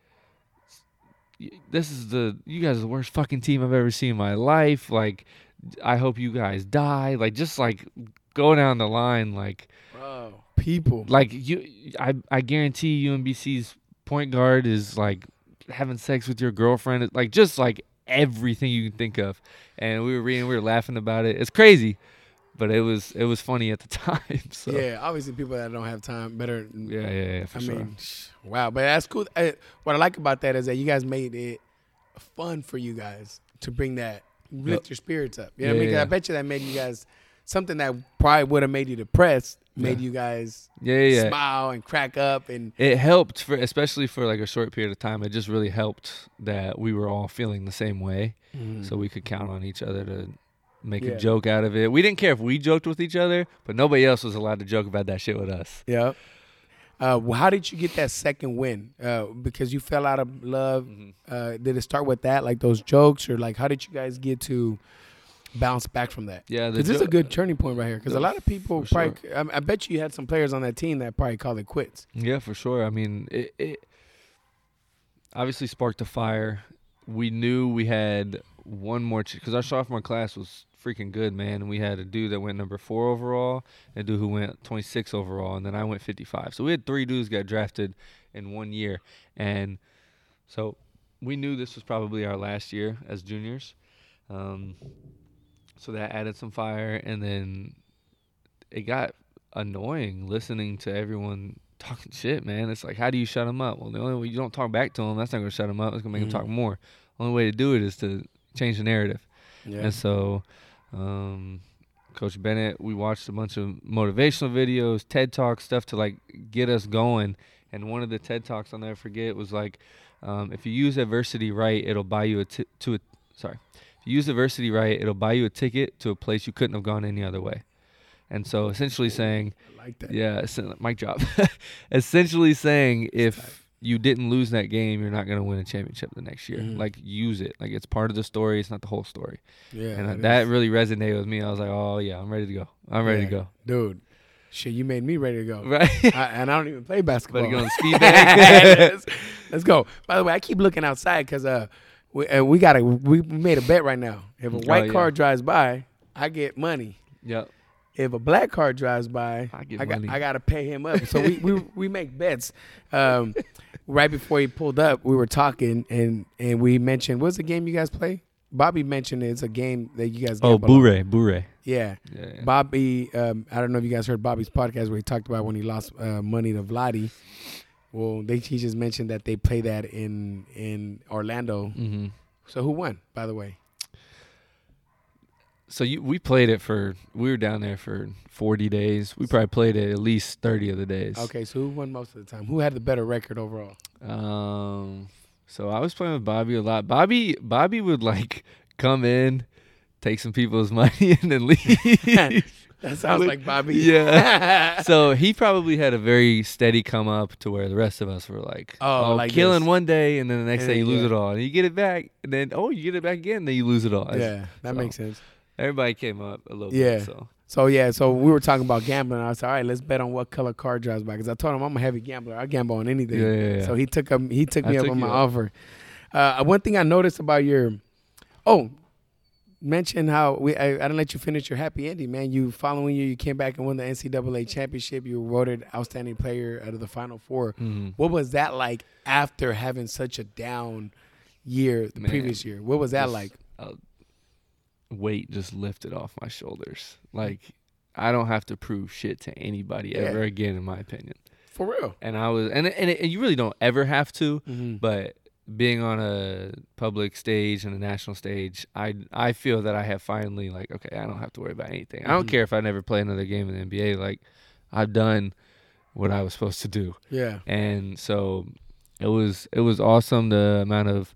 S2: This is the you guys are the worst fucking team I've ever seen in my life. Like, I hope you guys die. Like, just like go down the line. Like,
S1: Bro, people.
S2: like you I I guarantee UMBC's point guard is like having sex with your girlfriend like just like everything you can think of and we were reading we were laughing about it it's crazy but it was it was funny at the [laughs] time so
S1: Yeah, obviously people that don't have time better.
S2: yeah yeah, yeah for
S1: I
S2: sure
S1: mean, wow, but that's cool. Uh, what I like about that is that you guys made it fun for you guys to bring that lift your spirits up. You know what I
S2: Yeah,
S1: mean?
S2: yeah.
S1: I bet you that made you guys something that probably would have made you depressed. Made
S2: Yeah.
S1: you guys
S2: yeah yeah, yeah.
S1: smile and crack up and
S2: it helped for especially for like a short period of time it just really helped that we were all feeling the same way so we could count on each other to make
S1: Yeah.
S2: a joke out of it we didn't care if we joked with each other but nobody else was allowed to joke about that shit with us
S1: yeah. Uh, well, how did you get that second win? Uh, because you fell out of love.
S2: Mm-hmm.
S1: Uh, did it start with that, like those jokes, or like how did you guys get to bounce back from that?
S2: yeah
S1: Because this is a good turning point right here. Because a lot of people
S2: for sure.
S1: probably, I, I bet you had some players on that team that probably called it quits.
S2: Yeah, for sure. I mean, it, it obviously sparked a fire. We knew we had one more because our sophomore class was freaking good, man. And we had a dude that went number four overall, and a dude who went 26 overall, and then I went 55. So we had three dudes got drafted in one year, and so we knew this was probably our last year as juniors. Um, so that added some fire, and then it got annoying listening to everyone [laughs] talking shit, man. It's like, how do you shut them up? Well, the only way you don't talk back to them, that's not gonna shut them up. It's gonna make them talk more. Only way to do it is to change the narrative.
S1: Yeah.
S2: And so, um, Coach Bennett, we watched a bunch of motivational videos, TED Talk stuff to like get us going. And one of the TED Talks I'll never forget was like, um, if you use adversity right, it'll buy you a ti- to a sorry, if you use adversity right, it'll buy you a ticket to a place you couldn't have gone any other way. And so, essentially saying,
S1: I like that.
S2: yeah, mic drop. [laughs] Essentially saying if you didn't lose that game, you're not going to win a championship the next year.
S1: Mhm.
S2: Like use it. Like it's part of the story. It's not the whole story.
S1: Yeah.
S2: and
S1: that
S2: that really resonated with me. I was like, oh yeah, I'm ready to go. I'm ready
S1: Yeah.
S2: to go.
S1: dude. Shit, you made me ready to go. [laughs]
S2: Right.
S1: I, and I don't even play basketball.
S2: Go on speed [laughs]
S1: let's, [laughs] let's go. By the way, I keep looking outside because uh, we uh, we got a we made a bet right now. If a
S2: Oh,
S1: white
S2: yeah.
S1: car drives by, I get money.
S2: yep.
S1: If a black car drives by,
S2: I
S1: got. I got to pay him up. So we, we we make bets. Um, right before he pulled up, we were talking and and we mentioned what's the game you guys play? Bobby mentioned it's a game that you guys.
S2: Oh. Bourré, Bourré.
S1: Yeah.
S2: Yeah, yeah.
S1: Bobby, um, I don't know if you guys heard Bobby's podcast where he talked about when he lost uh, money to Vladi. Well, they he just mentioned that they play that in in Orlando.
S2: hmm
S1: So who won, by the way?
S2: So you, we played it for. We were down there for 40 days. We probably played it at least 30 of the days.
S1: Okay, so who won most of the time? Who had the better record overall?
S2: Um, so I was playing with Bobby a lot. Bobby, Bobby would like come in, take some people's [laughs] money, and then leave. [laughs]
S1: That sounds like Bobby.
S2: yeah. [laughs] so he probably had a very steady come up to where the rest of us were like,
S1: Oh, like
S2: killing
S1: this.
S2: one day, and then the next
S1: And
S2: day you lose it all, and you get it back, and then oh, you get it back again, then you lose it all.
S1: Yeah, that makes sense.
S2: Everybody came up a little
S1: Yeah.
S2: bit. So
S1: So yeah, so we were talking about gambling. I said, all right, let's bet on what color car drives by. Because I told him I'm a heavy gambler. I gamble on anything.
S2: Yeah, yeah, yeah.
S1: So he took um, he took
S2: I
S1: me up
S2: took
S1: on my
S2: up.
S1: offer. Uh, one thing I noticed about your, oh, mention how we I, I didn't let you finish your happy ending, man. You following year you came back and won the NCAA championship. You were voted outstanding player out of the Final 4
S2: mhm.
S1: What was that like after having such a down year the
S2: Man,
S1: previous year? What was that like?
S2: uh, weight just lifted off my shoulders. Like I don't have to prove shit to anybody
S1: Yeah.
S2: ever again, in my opinion.
S1: For real.
S2: And I was, and and, it, and you really don't ever have to,
S1: Mm-hmm.
S2: but being on a public stage and a national stage, I I feel that I have finally like okay, I don't have to worry about anything. I don't
S1: Mhm.
S2: care if I never play another game in the NBA. Like I've done what I was supposed to do,
S1: Yeah.
S2: and so it was it was awesome the amount of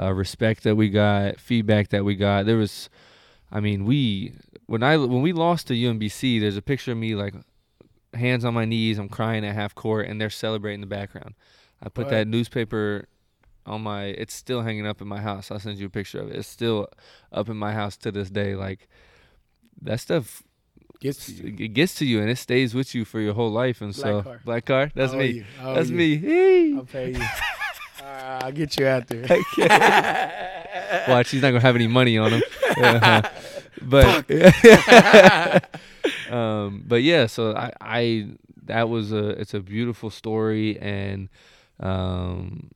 S2: uh, respect that we got, feedback that we got. There was, I mean, we when I when we lost to UMBC, there's a picture of me like hands on my knees. I'm crying at half court, and they're celebrating in the background. I put
S1: Right.
S2: that newspaper on my. It's still hanging up in my house. I'll send you a picture of it. It's still up in my house to this day. Like that stuff,
S1: Gets to you.
S2: it gets to you, and it stays with you for your whole life. And
S1: Black
S2: so,
S1: car.
S2: black car. That's me.
S1: you. I owe
S2: That's
S1: you.
S2: me. Hey.
S1: I'll pay you. [laughs] Uh, I'll get you after. [laughs] [laughs]
S2: Watch, he's not gonna have any money on him. Uh-huh. [laughs] But um, but yeah, so I, I that was a it's a beautiful story, and um,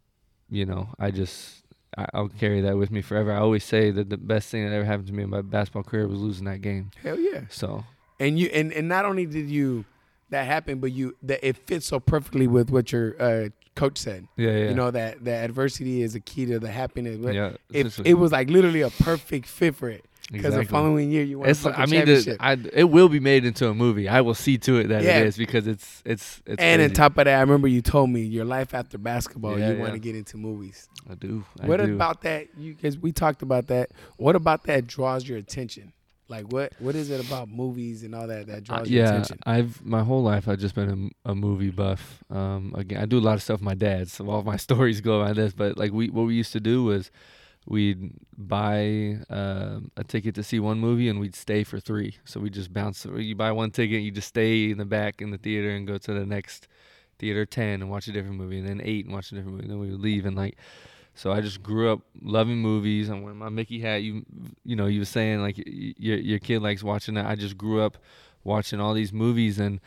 S2: you know, I just I, I'll carry that with me forever. I always say that the best thing that ever happened to me in my basketball career was losing that game.
S1: Hell yeah.
S2: So
S1: And you and, and not only did you that happen, but you that it fits so perfectly with what your uh, coach said.
S2: yeah, yeah,
S1: You know that that adversity is a key to the happiness. But
S2: yeah.
S1: It, it was like literally a perfect fit for it because the following year you won
S2: It's I mean, the,
S1: championship.
S2: I, it will be made into a movie. I will see to it that
S1: Yeah.
S2: it is because it's it's it's.
S1: and on top of that, I remember you told me your life after basketball,
S2: Yeah,
S1: you want to get into movies.
S2: I do. I
S1: what
S2: do.
S1: about that? You because we talked about that. What about that draws your attention? Like what what is it about movies and all that that
S2: Uh,
S1: draws your attention? yeah.
S2: I've my whole life I've just been a, a movie buff. Um, again, I do a lot of stuff with my dad, so all my [laughs] stories go around this. But like we, what we used to do was we'd buy um a ticket to see one movie and we'd stay for three. So we just bounce. You buy one ticket, you just stay in the back in the theater and go to the next theater ten and watch a different movie, and then eight and watch a different movie. And then we would leave and like. So I just grew up loving movies. I'm wearing my Mickey hat. You, you know, you were saying like your your kid likes watching that. I just grew up watching all these movies and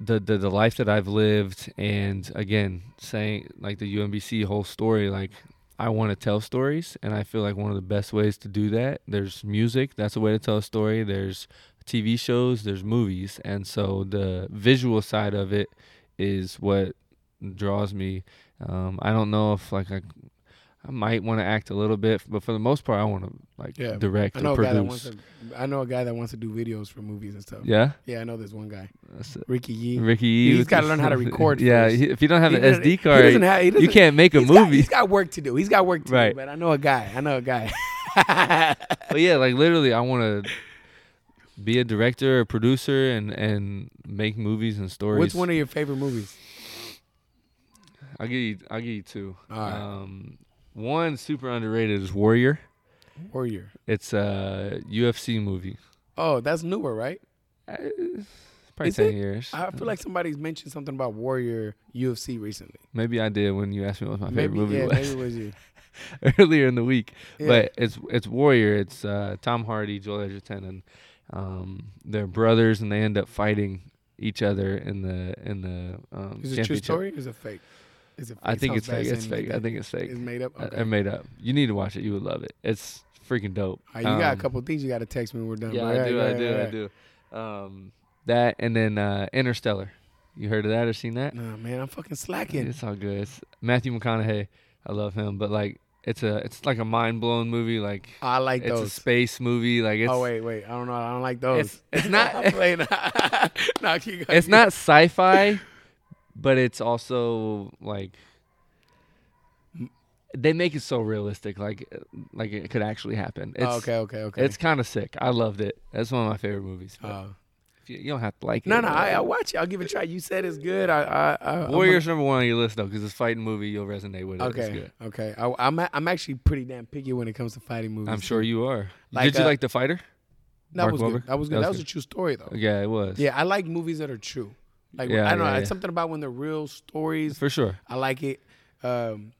S2: the the the life that I've lived and again saying like the UMBC whole story like I want to tell stories and I feel like one of the best ways to do that there's music that's a way to tell a story there's TV shows there's movies and so the visual side of it is what draws me um, I don't know if like I I might want to act a little bit but for the most part I want to like
S1: Yeah,
S2: direct
S1: I know
S2: or
S1: a guy that wants
S2: produce
S1: to. I know a guy that wants to do videos for movies and stuff.
S2: yeah
S1: Yeah, I know there's one guy,
S2: That's.
S1: Ricky Yee.
S2: Ricky Yee
S1: He's
S2: with
S1: gotta learn how to [laughs] record
S2: Yeah, he- if you don't have
S1: He
S2: an SD
S1: he
S2: card,
S1: doesn't have- he
S2: you can't make a
S1: He's got-
S2: movie.
S1: he's got work to do. He's got work to
S2: Right.
S1: do. But I know a guy. I know a guy. [laughs]
S2: but yeah, like literally, I want to be a director or producer and and make movies and stories.
S1: What's one of your favorite movies?
S2: I'll give you. I'll give you two.
S1: All right.
S2: Um, one super underrated is Warrior.
S1: Warrior.
S2: It's a UFC movie.
S1: Oh, that's newer, right?
S2: Uh, Probably
S1: Is
S2: ten
S1: it?
S2: years.
S1: I feel like somebody's mentioned something about Warrior UFC recently.
S2: maybe I did when you asked me what my favorite
S1: Maybe,
S2: movie
S1: yeah,
S2: was
S1: maybe it was you. [laughs]
S2: earlier in the week.
S1: Yeah.
S2: But it's it's Warrior. It's uh, Tom Hardy, Joel Edgerton, and um, they're brothers, and they end up fighting each other in the in the um,
S1: is it a true story? Or is it fake? Is it? Fake?
S2: I think it's fake. It's fake. I think it's fake.
S1: It's made up.
S2: I-
S1: Okay.
S2: I made up. You need to watch it. You would love it. It's freaking dope.
S1: Right, you got a
S2: Um,
S1: couple things you got to text me when we're done.
S2: Yeah,
S1: bro.
S2: I
S1: Right,
S2: do. I
S1: right,
S2: do. I
S1: right.
S2: do. Um, that and then uh, Interstellar. You heard of that or seen that?
S1: Nah, man, I'm fucking slacking.
S2: It's all good. It's Matthew McConaughey. I love him, but like it's a it's like a mind blowing movie. Like
S1: I like
S2: it's a
S1: those.
S2: space movie. Like it's
S1: oh wait, wait. I don't know. I don't like those.
S2: it's it's not [laughs]
S1: I'm playing. [laughs] nah, keep going.
S2: it's not sci-fi, but it's also like they make it so realistic, like like it could actually happen. It's,
S1: Oh, okay, okay, okay.
S2: It's kind of sick. I loved it. That's one of my favorite movies.
S1: Uh,
S2: you, you don't have to like it.
S1: no, no. I, I'll watch it. I'll give it a try. You said it's good. I, I, I I'm
S2: Warriors number one on your list though, because it's a fighting movie. You'll resonate with it.
S1: a-
S2: It's
S1: okay,
S2: good.
S1: okay. I, I'm a- I'm actually pretty damn picky when it comes to fighting movies.
S2: I'm sure
S1: too.
S2: you are.
S1: Like,
S2: Did you
S1: uh,
S2: like the fighter?
S1: That was
S2: Wahlberg?
S1: good. That was good.
S2: That
S1: That
S2: was
S1: was a true story though.
S2: Yeah, it was.
S1: Yeah, I like movies that are true. Like
S2: Yeah,
S1: I don't know.
S2: yeah,
S1: It's something about when they're real stories.
S2: for sure.
S1: I like it. Um,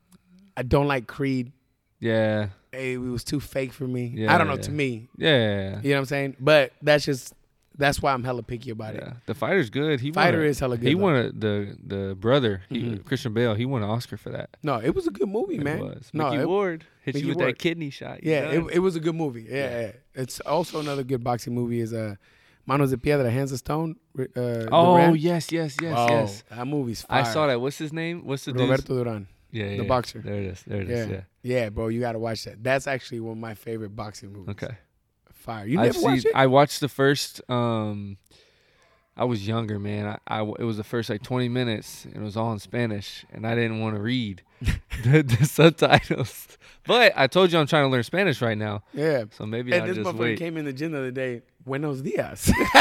S1: I don't like Creed.
S2: Yeah,
S1: Hey, it was too fake for me.
S2: Yeah,
S1: I don't know.
S2: yeah.
S1: To me,
S2: yeah,
S1: you know what I'm saying. But that's just that's why I'm hella picky about
S2: yeah.
S1: it.
S2: The fighter's good. He
S1: Fighter
S2: won a,
S1: is hella good.
S2: He
S1: though.
S2: won a, the the brother he,
S1: Mhm.
S2: Christian Bale. He won an Oscar for that.
S1: No, it was a good movie,
S2: It
S1: man.
S2: was.
S1: No,
S2: Mickey
S1: it-
S2: Ward hit
S1: Mickey
S2: you with
S1: Ward.
S2: that kidney shot.
S1: Yeah, it, it was a good movie. Yeah,
S2: Yeah.
S1: yeah. It's also another good boxing movie is uh, Manos de Piedra, Hands of Stone. Uh,
S2: oh yes, yes, yes, yes.
S1: That movie's fire.
S2: I saw that. What's his name? What's the dude's-
S1: Roberto Duran.
S2: Yeah, yeah,
S1: the
S2: yeah.
S1: boxer.
S2: There it is. There it
S1: Yeah.
S2: is. Yeah.
S1: Yeah, bro, you got to watch that. That's actually one of my favorite boxing movies.
S2: Okay.
S1: Fire. You
S2: I've
S1: never watched
S2: seen-
S1: it?
S2: I watched the first. Um, I was younger, man. I, I it was the first like 20 minutes, and it was all in Spanish, and I didn't want to read [laughs] the, the subtitles. But I told you I'm trying to learn Spanish right now,
S1: yeah.
S2: so maybe
S1: And
S2: I'll just wait.
S1: And this
S2: just
S1: motherfucker
S2: wait.
S1: came in the gym the other day Buenos dias. [laughs]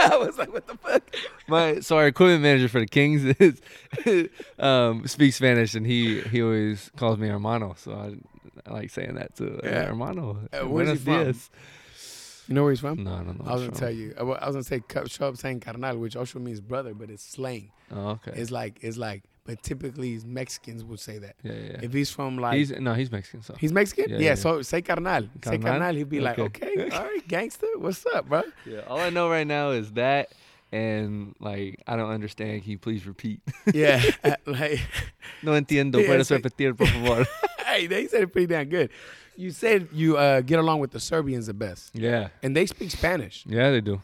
S1: I was like, what the fuck?
S2: My so our equipment manager for the Kings is um, speaks Spanish, and he he always calls me hermano. So I, I like saying that too. Like,
S1: Yeah.
S2: hermano.
S1: Uh,
S2: Buenos dias.
S1: You know where he's from?
S2: No, I don't know.
S1: I was gonna tell you. I was gonna say up saying carnal, which also means brother, but it's slang.
S2: Oh, okay.
S1: It's like it's like, but typically Mexicans would say that.
S2: yeah, yeah. yeah.
S1: If he's from like
S2: he's no, he's Mexican. So
S1: he's Mexican,
S2: Yeah,
S1: yeah.
S2: yeah,
S1: So say carnal, say
S2: Carnal?
S1: carnal. He'd be like,
S2: Okay.
S1: okay, all right, gangster, what's up, bro?
S2: yeah. All I know right now is that, and like I don't understand. Can you please repeat?
S1: Yeah, [laughs] [laughs] like
S2: no entiendo.
S1: Yeah,
S2: Puedes
S1: sí.
S2: repetir, por favor. [laughs]
S1: hey, they said it pretty damn good. You said you uh, get along with the Serbians the best,
S2: yeah,
S1: and they speak Spanish.
S2: yeah, they do.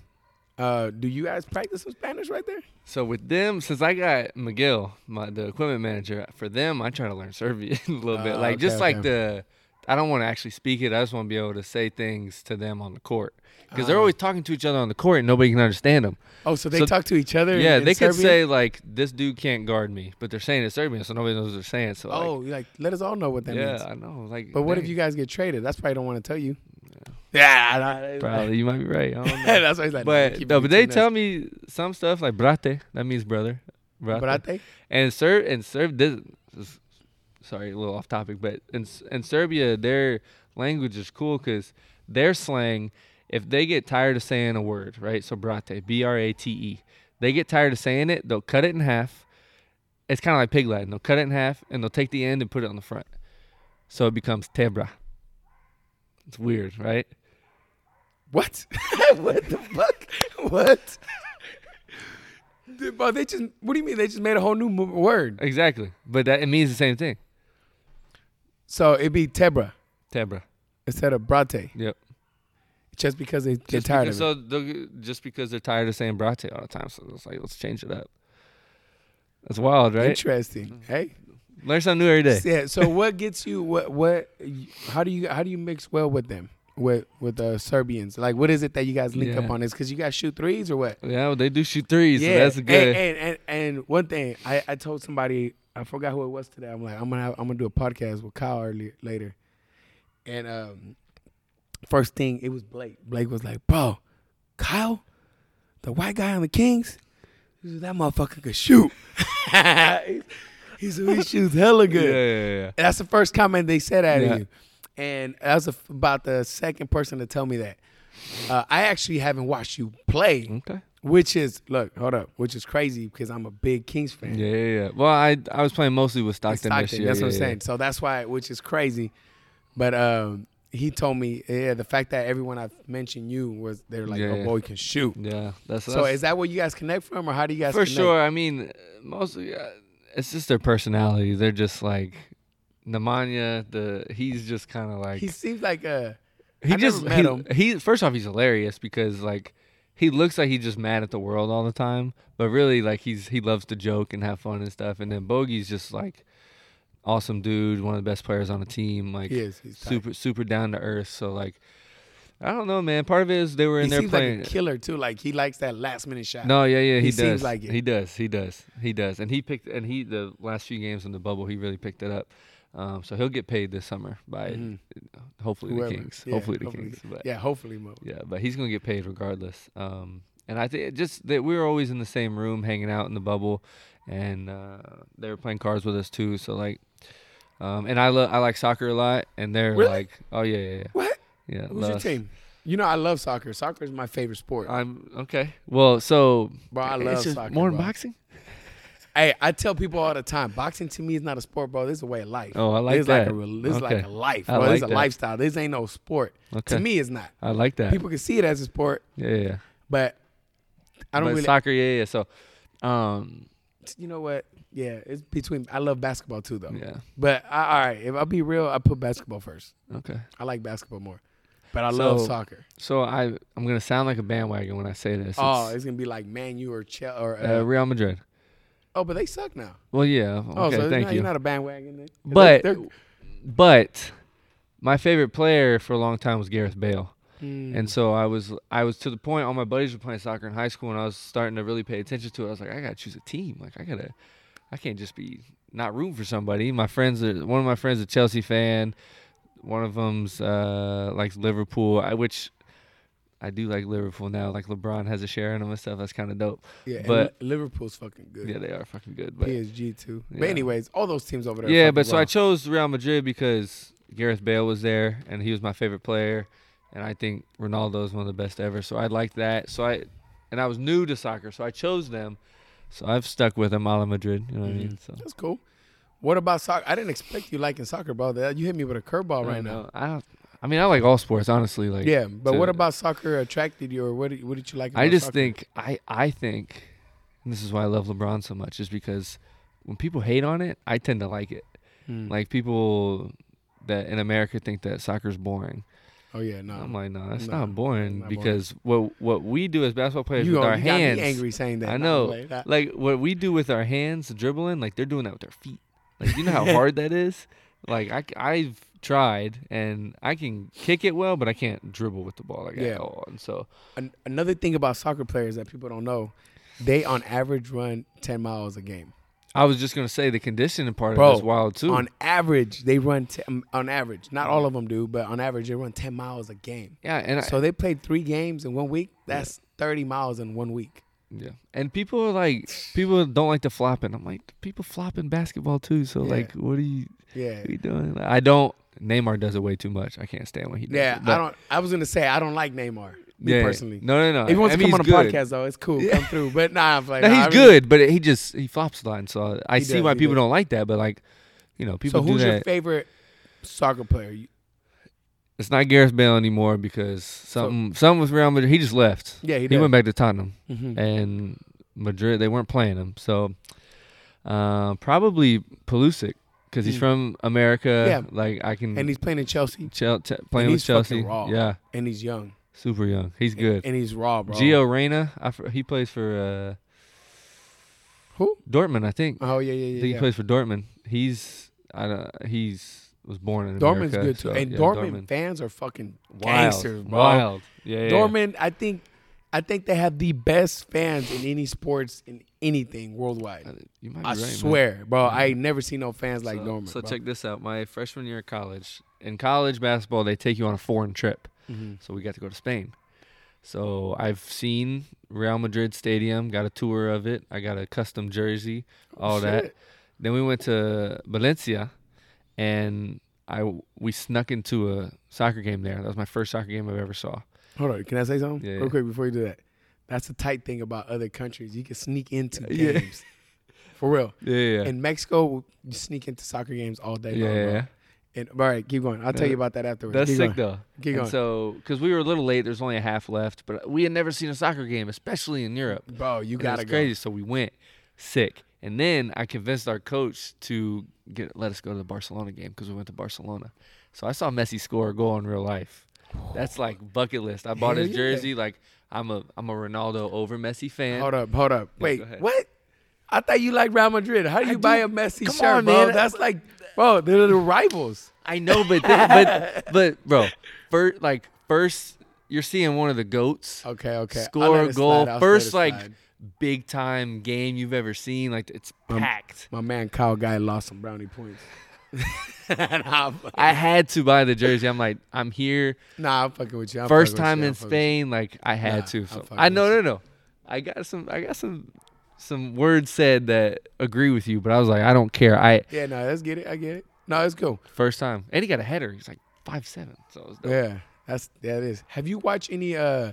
S1: Uh, do you guys practice some Spanish right there?
S2: So with them, since I got Miguel, my the equipment manager, for them I try to learn Serbian [laughs] a little bit,
S1: Ah,
S2: like just
S1: okay,
S2: like
S1: okay.
S2: the. I don't want to actually speak it. I just want to be able to say things to them on the court because they're
S1: Ah.
S2: always talking to each other on the court and nobody can understand them.
S1: Oh, so they
S2: So-
S1: talk to each other.
S2: yeah, they could say like this dude can't guard me, but they're saying it Serbian, so nobody knows what they're saying. So
S1: Oh, you're like let us all know what that
S2: yeah,
S1: means.
S2: I know. Like,
S1: But what if you guys get traded? That's probably don't want to tell you. Yeah, I know.
S2: Probably you might be right. I don't [laughs] know.
S1: That's why he's like.
S2: but
S1: keep
S2: no, but they tell me some stuff like brate. That means brother. Brate.
S1: Brate?
S2: And Serb and Serb this is- sorry, a little off topic, but in in Serbia their language is cool because their slang, if they get tired of saying a word, right? So brate, B R A T E, they get tired of saying it, they'll cut it in half. It's kind of like pig Latin. They'll cut it in half and they'll take the end and put it on the front, so it becomes tebra. It's weird, right?
S1: What? [laughs] what the fuck? What? Dude, Bro, they just. What do you mean? They just made a whole new mo- word.
S2: Exactly, but that it means the same thing.
S1: So it'd be Tebra
S2: Tebra.
S1: instead of Brate,
S2: Yep.
S1: just because they get
S2: Just
S1: tired
S2: because,
S1: of it.
S2: so they'll- just because they're tired of saying brate all the time, so it's like let's change it up. That's wild, right?
S1: Interesting. Mm-hmm. Hey.
S2: Learn something new every day.
S1: Yeah. So what gets you? What? What? How do you? How do you mix well with them? With with the Serbians? Like, what is it that you guys link up on? Is because you guys shoot threes or what?
S2: Yeah, well, they do shoot threes, so
S1: yeah,
S2: that's
S1: and-
S2: good.
S1: And, and and one thing, I, I told somebody I forgot who it was today. I'm like, I'm gonna have, I'm gonna do a podcast with Kyle early, later, and um, first thing it was Blake. Blake was like, bro, Kyle, the white guy on the Kings, that motherfucker could shoot. [laughs] he he shoots hella
S2: yeah,
S1: good.
S2: yeah, yeah.
S1: That's the first comment they said out
S2: Yeah.
S1: of you. And that's a, about the second person to tell me that. Uh, I actually haven't watched you play,
S2: Okay.
S1: which is look, hold up, which is crazy because I'm a big Kings fan.
S2: Yeah, yeah, yeah. Well, I I was playing mostly with Stockton,
S1: Stockton,
S2: this year.
S1: that's what I'm
S2: yeah,
S1: saying. So that's why, which is crazy. But um, he told me, yeah, the fact that everyone I've mentioned you was they're like,
S2: Yeah,
S1: oh
S2: yeah.
S1: boy, can shoot.
S2: Yeah, yeah that's,
S1: So
S2: that's
S1: is that where you guys connect from, or how do you guys
S2: for
S1: connect?
S2: sure. I mean, mostly uh, it's just their personality. They're just like Nemanja. The he's just kind of like
S1: He seems like a
S2: he
S1: I
S2: just
S1: never met
S2: he,
S1: him.
S2: he first off he's hilarious because like he looks like he's just mad at the world all the time, but really like he's he loves to joke and have fun and stuff. And then Bogey's just like awesome dude, one of the best players on the team, like
S1: he is. He's tight.
S2: super super down to earth. So like I don't know, man. Part of it is they were in
S1: He
S2: there
S1: seems
S2: playing.
S1: like a killer too. Like he likes that last minute shot.
S2: no, yeah, yeah, he,
S1: He
S2: does.
S1: seems like it.
S2: He does. He does. He does. And he picked. And he the last few games in the bubble, he really picked it up. Um, so he'll get paid this summer by
S1: Mhm.
S2: hopefully
S1: Whoever.
S2: the Kings.
S1: Yeah,
S2: hopefully the
S1: hopefully.
S2: Kings. But
S1: Yeah, hopefully, Mo.
S2: yeah, but he's gonna get paid regardless. Um, and I think just that we were always in the same room, hanging out in the bubble, and uh, they were playing cards with us too. So like, um, and I lo- I like soccer a lot, and they're
S1: Really?
S2: like, oh yeah, yeah, yeah,
S1: What?
S2: yeah.
S1: Who's your team? You know, I love soccer. Soccer is my favorite sport.
S2: I'm okay. Well, so
S1: Bro, I love soccer.
S2: more than boxing.
S1: Hey, I tell people all the time, boxing to me is not a sport, bro. This is a way of life.
S2: Oh, I like
S1: this
S2: that.
S1: Like a, this is like a life, bro. this
S2: like
S1: is a
S2: that.
S1: lifestyle. This ain't no sport.
S2: Okay,
S1: To me, it's not.
S2: I like that.
S1: People can see it as a sport,
S2: yeah, yeah,
S1: but I don't
S2: But
S1: really.
S2: soccer. Yeah, yeah. So, um,
S1: You know what? Yeah, it's between. I love basketball too, though.
S2: yeah.
S1: But I, all right, if I'll be real, I put basketball first.
S2: Okay.
S1: I like basketball more, but I love soccer.
S2: So I I'm gonna sound like a bandwagon when I say this.
S1: Oh,
S2: It's,
S1: it's gonna be like Man U or Chelsea or. Uh,
S2: uh, Real Madrid.
S1: Oh, but they suck now.
S2: Well, yeah. Okay,
S1: Oh, so
S2: thank
S1: not,
S2: you.
S1: you're not a bandwagon.
S2: But
S1: they're, they're,
S2: but my favorite player for a long time was Gareth Bale.
S1: Mm.
S2: And so I was I was to the point all my buddies were playing soccer in high school and I was starting to really pay attention to it. I was like, I gotta choose a team. Like I gotta I can't just be not rooting for somebody. My friends are one of my friends a Chelsea fan. one of them's uh, likes Liverpool, I, which I do like Liverpool now. Like LeBron has a share in them and stuff. That's kind of dope.
S1: Yeah,
S2: But-
S1: Li- Liverpool's fucking good.
S2: Yeah, they are fucking good. But
S1: PSG too. But anyways, all those teams over there.
S2: yeah, but so I chose Real Madrid because Gareth Bale was there and he was my favorite player, and I think Ronaldo is one of the best ever. So I liked that. So I, and I was new to soccer, so I chose them. So I've stuck with them, Hala Madrid. You know what I mm-hmm. mean? So
S1: That's cool. What about soccer? I didn't expect you liking soccer, bro. You hit me with a curveball right
S2: don't
S1: now.
S2: I, don't- I mean, I like all sports, honestly. Like,
S1: yeah, but
S2: to-
S1: what about soccer attracted you, or what? Did, what did you like? About
S2: I just
S1: soccer?
S2: think I I think, and this is why I love LeBron so much, is because when people hate on it, I tend to like it.
S1: Hmm.
S2: Like people that in America think that soccer's boring.
S1: oh yeah, no.
S2: I'm like, no, that's
S1: no,
S2: not boring
S1: not boring.
S2: because what what we do as basketball players
S1: you
S2: with our hands.
S1: angry saying that.
S2: I know.
S1: like that.
S2: Like what we do with our hands dribbling, like they're doing that with their feet. Like you know how [laughs] hard that is. Like I I have tried and I can kick it well, but I can't dribble with the ball like
S1: Yeah.
S2: at all. And so
S1: An- another thing about soccer players that people don't know, they on average run ten miles a game.
S2: I was just gonna say the conditioning part
S1: Bro,
S2: of it is wild too.
S1: On average, they run t- um, on average. Not all of them do, but on average, they run ten miles a game.
S2: yeah, and I,
S1: So they played three games in one week. That's thirty miles in one week.
S2: Yeah. And people are like people don't like the flopping. I'm like, people flop in basketball too. So
S1: Yeah.
S2: like what are you
S1: Yeah.
S2: what are you doing? I don't Neymar does it way too much. I can't stand when he does
S1: Yeah,
S2: it. But-
S1: I don't. I was gonna say I don't like Neymar. Me
S2: yeah,
S1: personally,
S2: No, no, no.
S1: if he wants
S2: I
S1: to come on a
S2: good.
S1: podcast though, it's cool.
S2: Yeah.
S1: Come through. But nah, I'm like,
S2: No,
S1: nah,
S2: he's
S1: I really-
S2: good, but he just he flops a lot. And so I see
S1: does,
S2: why people
S1: does.
S2: don't like that. But like, you know, people
S1: So who's your favorite soccer player? You-
S2: it's not Gareth Bale anymore because something something with Real Madrid. He just left.
S1: Yeah, he
S2: He went back to Tottenham
S1: Mhm.
S2: and Madrid. They weren't playing him. So uh, probably Pulisic because he's
S1: Mm.
S2: from America.
S1: Yeah.
S2: like I can
S1: and he's playing in Chelsea,
S2: Chel- playing with Chelsea.
S1: raw.
S2: Yeah,
S1: and he's young.
S2: super young. He's good.
S1: and he's raw, bro.
S2: Gio Reyna, I he plays for
S1: Who?
S2: uh, Dortmund, I think.
S1: Oh yeah, yeah,
S2: I
S1: yeah.
S2: he
S1: yeah.
S2: plays for Dortmund. He's I don't, he's was born in
S1: Dortmund's
S2: America.
S1: good too,
S2: so,
S1: and
S2: yeah,
S1: Dortmund, fans are fucking
S2: wild,
S1: gangsters, bro.
S2: wild. Yeah, yeah.
S1: Dortmund, I think, I think they have the best fans in any sports in anything worldwide.
S2: You might be
S1: I
S2: right, man.
S1: swear, bro. I ain't never seen no fans like
S2: so,
S1: Dortmund.
S2: So
S1: bro.
S2: check this out. My freshman year of college, in college basketball, they take you on a foreign trip.
S1: Mhm.
S2: So we got to go to Spain. So I've seen Real Madrid Stadium, got a tour of it. I got a custom jersey, all that. Then we went to Valencia, and I we snuck into a soccer game there. That was my first soccer game I've ever saw.
S1: Hold on, can I say something
S2: Yeah,
S1: real quick before you do that? That's the tight thing about other countries. You can sneak into [laughs] games, for real. [laughs]
S2: Yeah, yeah,
S1: In Mexico, you sneak into soccer games all day
S2: yeah.
S1: long.
S2: yeah,
S1: bro. And, all right, keep going. I'll tell you about that afterwards.
S2: That's
S1: keep
S2: sick
S1: going.
S2: though.
S1: Keep
S2: And
S1: going.
S2: so, because we were a little late, there's only a half left, but we had never seen a soccer game, especially in Europe.
S1: Bro, you
S2: And it
S1: gotta
S2: was
S1: go.
S2: crazy. So we went sick, and then I convinced our coach to get let us go to the Barcelona game because we went to Barcelona. So I saw Messi score a goal in real life. That's like bucket list. I bought his [laughs]
S1: yeah.
S2: jersey. Like I'm a I'm a Ronaldo over Messi fan.
S1: Hold up, hold up. Wait,
S2: go ahead.
S1: what? I thought you liked Real Madrid. How do you buy a Messi
S2: Come
S1: shirt,
S2: on,
S1: bro?
S2: man.
S1: That's like, bro, they're the rivals.
S2: I know, but th- but [laughs] but bro, first like first you're seeing one of the goats
S1: Okay, okay. I'll
S2: score
S1: let
S2: a
S1: it
S2: goal.
S1: slide. I'll
S2: First
S1: let it
S2: like
S1: slide.
S2: big time game you've ever seen. Like it's packed.
S1: my man Kyle Guy lost some brownie points. Nah, I'm,
S2: had to buy the jersey. I'm like, I'm here.
S1: nah, I'm fucking with you. I'm
S2: First time
S1: you.
S2: in Spain, like I had
S1: Nah,
S2: to. So I no no no. I got some I got some some words said that agree with you, but I was like, I don't care. I.
S1: Yeah, no, let's get it. I get it. No, it's cool.
S2: first time. And he got a header. He's like five seven. So it was dope.
S1: Yeah, that's yeah, it is. Have you watched any? uh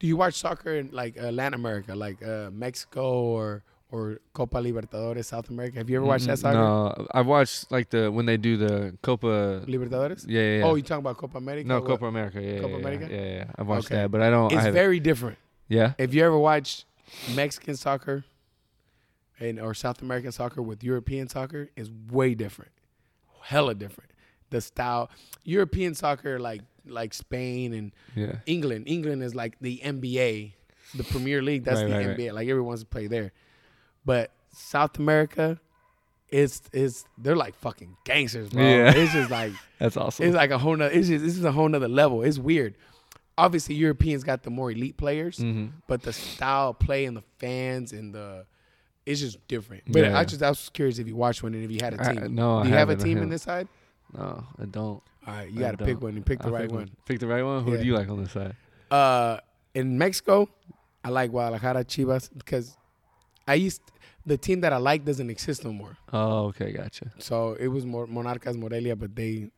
S1: Do you watch soccer in like uh, Latin America, like uh Mexico or or Copa Libertadores, South America? Have you ever watched that soccer?
S2: No, I've watched like the when they do the Copa.
S1: Libertadores.
S2: Yeah, yeah. yeah.
S1: Oh, you talking about Copa America?
S2: no? Copa America. Yeah,
S1: Copa
S2: yeah,
S1: America?
S2: Yeah, yeah, yeah. I've watched
S1: Okay.
S2: that, but I don't.
S1: It's
S2: haven't-
S1: very different.
S2: yeah.
S1: If you ever watched Mexican soccer and or South American soccer with European soccer, is way different. Hella different. The style, European soccer like like Spain and
S2: Yeah.
S1: England. England is like the NBA, the Premier League. That's
S2: Right,
S1: the
S2: right, right.
S1: NBA. Like everyone's play there. But South America, it's is they're like fucking gangsters, bro.
S2: Yeah.
S1: It's just like [laughs]
S2: That's awesome.
S1: it's like a whole nother. It's just this is a whole nother level. It's weird. Obviously, Europeans got the more elite players,
S2: hmm
S1: but the style of play and the fans and the it's just different. But
S2: Yeah.
S1: I just I was curious if you watched one and if you had a team.
S2: no, I
S1: Do you have a team in [laughs] this side?
S2: No, I don't.
S1: All right, you got to pick one. You pick the
S2: I'll
S1: right
S2: pick
S1: one.
S2: Pick the right one. Who
S1: Yeah.
S2: do you like on this side?
S1: Uh, in Mexico, I like Guadalajara Chivas because I used the team that I like doesn't exist no more.
S2: Oh, okay, gotcha.
S1: So it was more Monarcas Morelia, but they,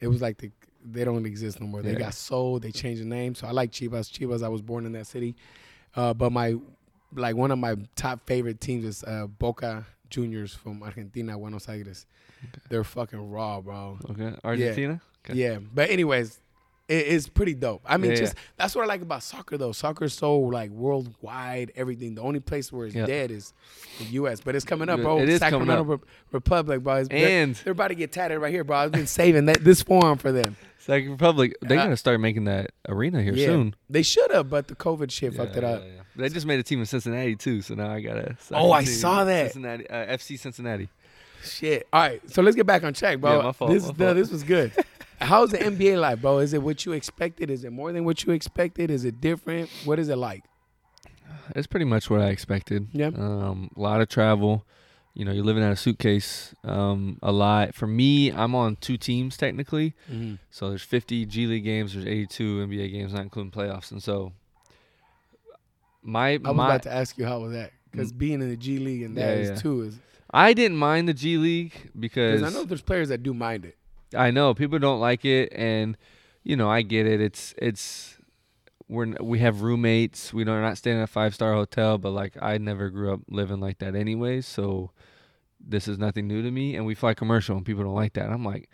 S1: it was like the they don't exist no more. They
S2: Yeah.
S1: got sold. They changed the name. So I like Chivas. Chivas. I was born in that city, uh, but my like one of my top favorite teams is uh, Boca Juniors from Argentina, Buenos Aires. They're fucking raw, bro.
S2: Okay, Argentina. Okay.
S1: Yeah, but anyways, it, it's pretty dope. I mean,
S2: Yeah,
S1: just that's what I like about soccer, though. Soccer is so like worldwide. Everything. The only place where it's
S2: Yeah.
S1: dead is the U.S. But it's coming up,
S2: Yeah,
S1: bro.
S2: it is coming
S1: Sacramento
S2: up.
S1: Re- Republic, bro. It's, they're,
S2: And
S1: they're about to get tatted right here, bro. I've been saving that this forum for them.
S2: Second Republic, they gotta start making that arena here
S1: yeah,
S2: soon.
S1: they should have, but the COVID shit fucked it up.
S2: yeah, yeah. They just made a team in Cincinnati too, so now I gotta.
S1: Oh, I
S2: team.
S1: saw that.
S2: Cincinnati, uh, FC Cincinnati.
S1: Shit. All right, so let's get back on track, bro.
S2: Yeah, my fault,
S1: This
S2: my
S1: no, this was good. [laughs] How's the NBA like, bro? Is it what you expected? Is it more than what you expected? Is it different? What is it like?
S2: It's pretty much what I expected.
S1: Yeah.
S2: Um, a lot of travel. You know, you're living out of suitcase. Um, a lot. For me, I'm on two teams technically.
S1: Mm-hmm.
S2: So there's 50 G League games. There's 82 NBA games, not including playoffs. And so my
S1: I was
S2: my
S1: about to ask you how was that because being in the G League and that
S2: Yeah,
S1: is
S2: yeah.
S1: too is
S2: I didn't mind the G League because
S1: because I know there's players that do mind it.
S2: I know people don't like it, and you know I get it. It's it's we're we have roommates. We don't are not staying in a five star hotel, but like I never grew up living like that anyways. So this is nothing new to me. And we fly commercial, and people don't like that. And I'm like,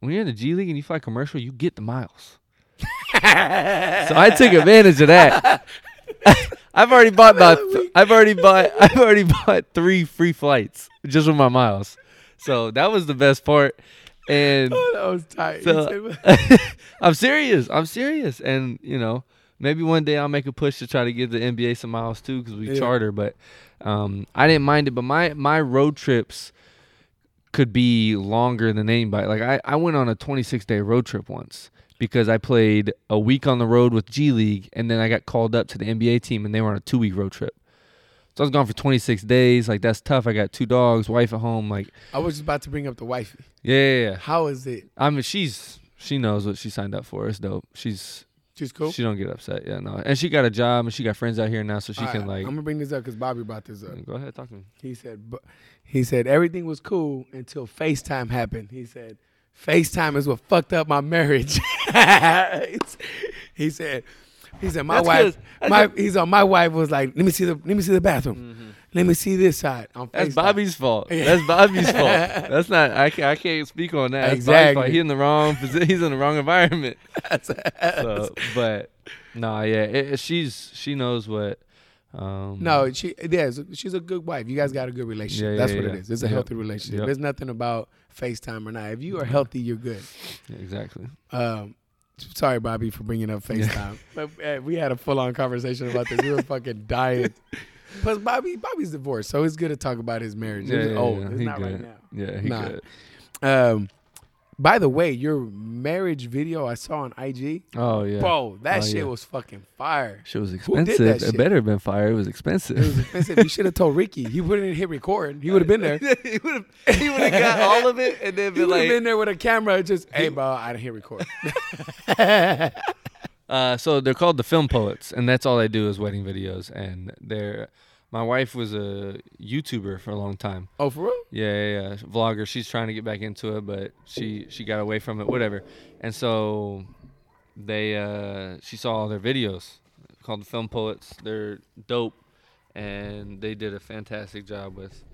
S2: when you're in the G League and you fly commercial, you get the miles. so I took advantage of that. [laughs] I've already bought about. I've already bought. [laughs] I've already bought three free flights just with my miles. So that was the best part. And
S1: Oh, that was tight.
S2: So- [laughs] I'm serious. I'm serious. And you know, maybe one day I'll make a push to try to give the NBA some miles too, because we
S1: Yeah.
S2: charter. But um, I didn't mind it. But my my road trips could be longer than anybody. Like I I went on a 26 day road trip once because I played a week on the road with G League, and then I got called up to the NBA team, and they were on a two week road trip. So I was gone for 26 days. Like that's tough. I got two dogs, wife at home. Like
S1: I was just about to bring up the wifey.
S2: yeah, yeah, yeah.
S1: How is it?
S2: I mean, she's she knows what she signed up for. It's dope. She's
S1: She's cool.
S2: she don't get upset. Yeah, no. And she got a job and she got friends out here now, so she
S1: All
S2: can
S1: right,
S2: like.
S1: I'm gonna bring this up because Bobby brought this up.
S2: go ahead, talk to me.
S1: He said, but he said everything was cool until FaceTime happened. He said, FaceTime is what fucked up my marriage. [laughs] he said, he said my
S2: That's
S1: wife, my he said my wife was like, let me see the let me see the bathroom,
S2: Mm-hmm.
S1: let me see this side on
S2: That's Bobby's fault. That's Bobby's [laughs] fault. That's not. I can't, I can't speak on that. That's
S1: Exactly.
S2: He's in the wrong. [laughs] He's in the wrong environment. [laughs] so, but no, yeah. It, she's she knows what. Um,
S1: No, she yeah, she's a good wife. You guys got a good relationship.
S2: Yeah,
S1: That's
S2: yeah,
S1: what
S2: yeah.
S1: it is. It's a
S2: Yep.
S1: healthy relationship.
S2: Yep.
S1: There's nothing about FaceTime or not. If you are healthy, you're good.
S2: exactly.
S1: Um, sorry, Bobby, for bringing up FaceTime. but uh, we had a full on conversation about this. We were fucking [laughs] dying. Plus, Bobby, Bobby's divorced, so it's good to talk about his marriage.
S2: Yeah,
S1: it's
S2: yeah,
S1: old.
S2: yeah.
S1: It's
S2: He
S1: not right now.
S2: Yeah, he
S1: Nah.
S2: good.
S1: Um, by the way, your marriage video I saw on IG,
S2: Oh yeah.
S1: bro, that
S2: Oh,
S1: shit
S2: yeah.
S1: was fucking fire.
S2: Shit was expensive. It better have been fire. It was expensive.
S1: It was expensive. you should have told Ricky. He wouldn't hit record. He would have been there. [laughs]
S2: he would have. He would have got [laughs] all of it and then
S1: He
S2: been
S1: would have
S2: like,
S1: been there with a camera. Just, hey, bro, I didn't hit record. [laughs]
S2: Uh, so they're called the film poets, and that's all they do is wedding videos. And they're my wife was a YouTuber for a long time.
S1: oh, for real?
S2: Yeah, yeah, yeah, vlogger. She's trying to get back into it, but she she got away from it. Whatever. And so they uh, she saw all their videos called the film poets. They're dope, and they did a fantastic job with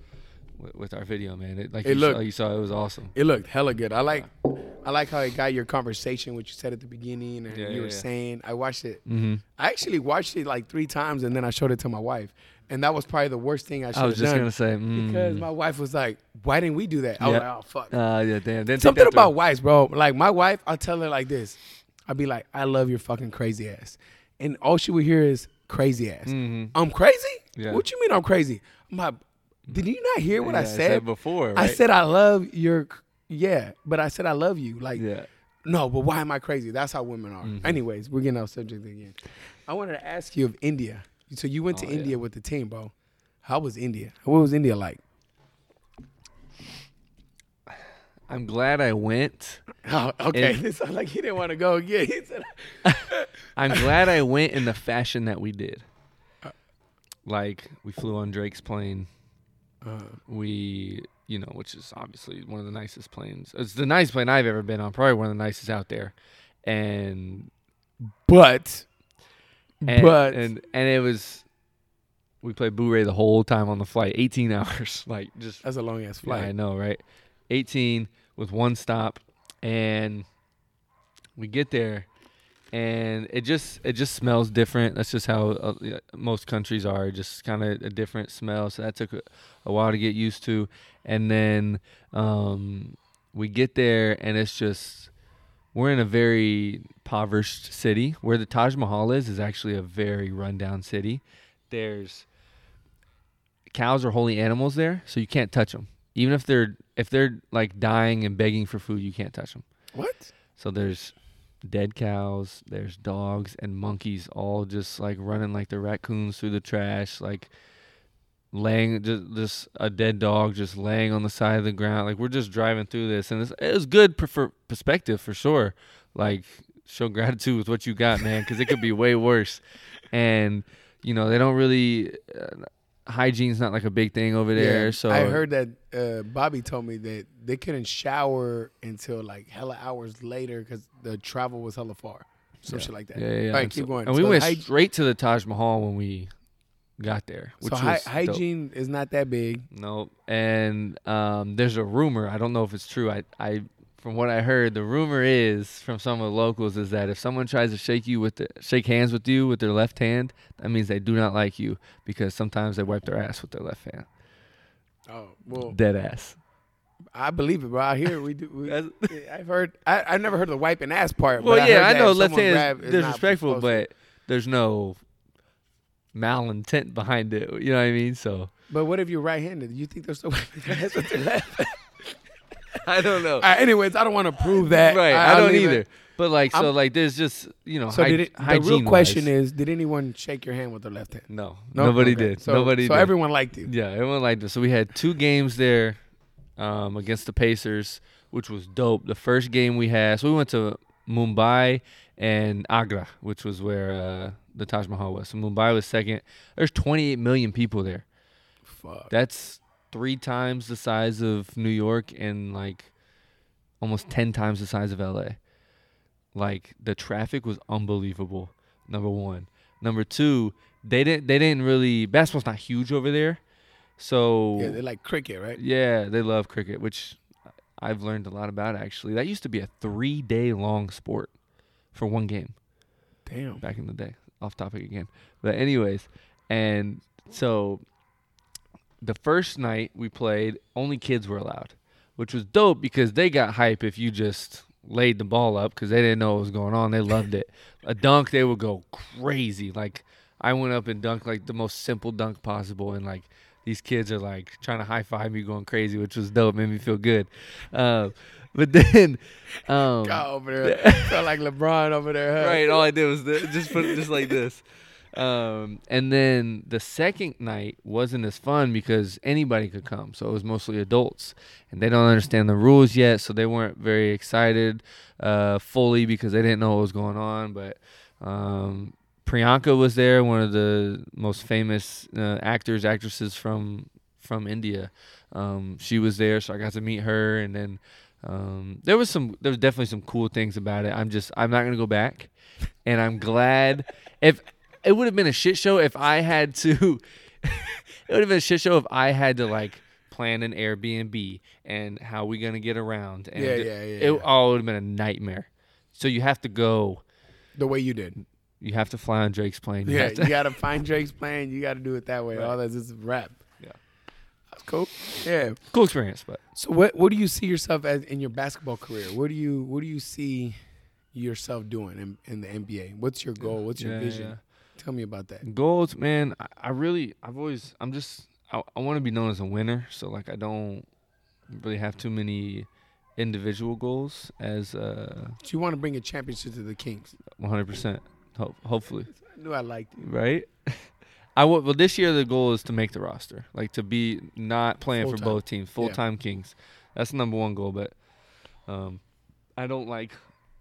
S2: with, with our video, man. It, like
S1: It
S2: you, saw,
S1: looked-
S2: you saw, it was awesome.
S1: It looked hella good. I like, I like how it got your conversation, what you said at the beginning, and
S2: Yeah,
S1: you
S2: yeah,
S1: were saying. I watched it.
S2: Mm-hmm.
S1: I actually watched it like three times, and then I showed it to my wife, and that was probably the worst thing I should have.
S2: I was just gonna say mm.
S1: because my wife was like, "Why didn't we do that?" I was
S2: Yeah.
S1: like, "Oh fuck."
S2: Uh, yeah, damn. Didn't
S1: Something about wives, bro. Like my wife, I'll tell her like this. I'll be like, "I love your fucking crazy ass," and all she would hear is "crazy ass."
S2: Mhm.
S1: I'm crazy.
S2: Yeah.
S1: What you mean I'm crazy? I'm did you not hear what
S2: Yeah,
S1: I said?
S2: before.
S1: I said I love your. Yeah, but I said I love you. Like
S2: yeah.
S1: no, but why am I crazy? That's how women are.
S2: Mhm.
S1: Anyways, we're getting off subject again. I wanted to ask you of India. So you went to
S2: Oh, yeah.
S1: India with the team, bro. How was India? What was India like?
S2: I'm glad I went. [laughs]
S1: Oh, okay. [laughs]
S2: It-
S1: It sounds like he didn't want to go again. He said, [laughs]
S2: I'm glad I went in the fashion that we did.
S1: Uh.
S2: Like we flew on Drake's plane.
S1: uh,
S2: We, you know, which is obviously one of the nicest planes. It's the nicest plane I've ever been on. Probably one of the nicest out there. And
S1: but,
S2: and
S1: but,
S2: and and it was. We played Bourré the whole time on the flight, 18 [laughs] hours, like just
S1: that's a long ass
S2: Yeah, I know, right? 18 with one stop, and we get there, and it just it just smells different. That's just how uh, most countries are, just kind of a different smell. So that took a, a while to get used to, and then um, we get there, and it's just we're in a very impoverished city. Where the Taj Mahal is is actually a very rundown city. There's cows are holy animals there, so you can't touch them. Even if they're if they're like dying and begging for food, you can't touch them.
S1: What?
S2: So there's dead cows, there's dogs and monkeys all just like running like the raccoons through the trash, like laying just, just a dead dog just laying on the side of the ground. Like we're just driving through this, and it's, it was good per, for perspective for sure. Like show gratitude with what you got, man, because it could be way worse. And you know they don't really uh, hygiene's not like a big thing over there.
S1: Yeah,
S2: so
S1: I heard that uh, Bobby told me that they couldn't shower until like hella hours later because the travel was hella far. Some
S2: Yeah.
S1: shit like that.
S2: Yeah, yeah. yeah.
S1: All right, keep
S2: so-
S1: going.
S2: And we went
S1: hyg-
S2: straight to the Taj Mahal when we got there, which
S1: so hy-
S2: was dope.
S1: hygiene is not that big.
S2: No, and um, there's a rumor. I don't know if it's true. I, I, from what I heard, the rumor is from some of the locals is that if someone tries to shake you with the shake hands with you with their left hand, that means they do not like you because sometimes they wipe their ass with their left hand.
S1: Oh well,
S2: Dead ass.
S1: I believe it, bro. I hear we do. We, [laughs] I've heard. I I never heard the wiping ass part.
S2: Well,
S1: but I
S2: yeah,
S1: heard
S2: I know left hand is
S1: is not
S2: disrespectul,
S1: supposed to.
S2: but there's no malintent behind it. You know what I mean? So
S1: but what if you're right-handed? You think they're still wiping their ass [laughs] with their left?
S2: I don't know.
S1: Right, anyways, I don't want to prove that.
S2: right,
S1: I,
S2: I, don't either. But like, so
S1: I'm-
S2: like, there's just you know,
S1: So
S2: hy-
S1: did it, the real question is, did anyone shake your hand with their left hand?
S2: no,
S1: No?
S2: nobody
S1: Okay.
S2: did.
S1: So,
S2: nobody
S1: So
S2: did.
S1: everyone liked you.
S2: Yeah, everyone liked it. So we had two games there um, against the Pacers, which was dope. The first game we had, so we went to Mumbai and Agra, which was where uh, the Taj Mahal was. So Mumbai was second. There's 28 million people there.
S1: Fuck.
S2: That's three times the size of New York and like almost 10 times the size of LA. Like the traffic was unbelievable. Number 1. Number 2, they didn't they didn't really basketball's not huge over there. So
S1: Yeah, they like cricket, right?
S2: yeah, they love cricket, which I've learned a lot about actually. That used to be a 3-day long sport for one game
S1: Damn.
S2: back in the day. Off topic again. But anyways, and so the first night we played, only kids were allowed, which was dope because they got hype if you just laid the ball up because they didn't know what was going on. They loved it. A dunk, they would go crazy. Like I went up and dunked like the most simple dunk possible, and like these kids are like trying to high five me, going crazy, which was dope. Made me feel good. Uh, but then, um,
S1: God over there. [laughs] Felt like LeBron over there. Huh?
S2: right. All I did was th- just put it just like this. Um, and then the second night wasn't as fun because anybody could come, so it was mostly adults, and they don't understand the rules yet, so they weren't very excited uh, fully because they didn't know what was going on. But um, Priyanka was there, one of the most famous uh, actors, actresses from from India. Um, she was there, so I got to meet her, and then um, there was some, there was definitely some cool things about it. I'm just, I'm not gonna go back, and I'm glad [laughs] if it would have been a shit show if I had to. [laughs] it would have been a shit show if I had to like plan an Airbnb and how we gonna get around. And
S1: Yeah,
S2: it-
S1: yeah, yeah,
S2: It
S1: yeah.
S2: all would have been a nightmare. So you have to go.
S1: The way you did.
S2: You have to fly on Drake's plane. You
S1: Yeah, you got to [laughs] find Drake's plane. You got to do it that way.
S2: Right.
S1: All that's just rap. Cool. Yeah.
S2: cool experience, but
S1: So what what do you see yourself as in your basketball career? What do you what do you see yourself doing in, in the NBA? What's your goal? What's your
S2: Yeah,
S1: vision?
S2: yeah.
S1: Tell me about that.
S2: Goals, man. I, I really, I've always, I'm just, I, I want to be known as a winner. So like, I don't really have too many individual goals as uh,
S1: Do you want to bring a championship to the Kings?
S2: 100%. Ho- hopefully,
S1: I knew I liked you.
S2: right? I w- well, this year the goal is to make the roster, like to be not playing for
S1: Full-time.
S2: both teams, full time Kings. That's the number one goal. But Um, I don't like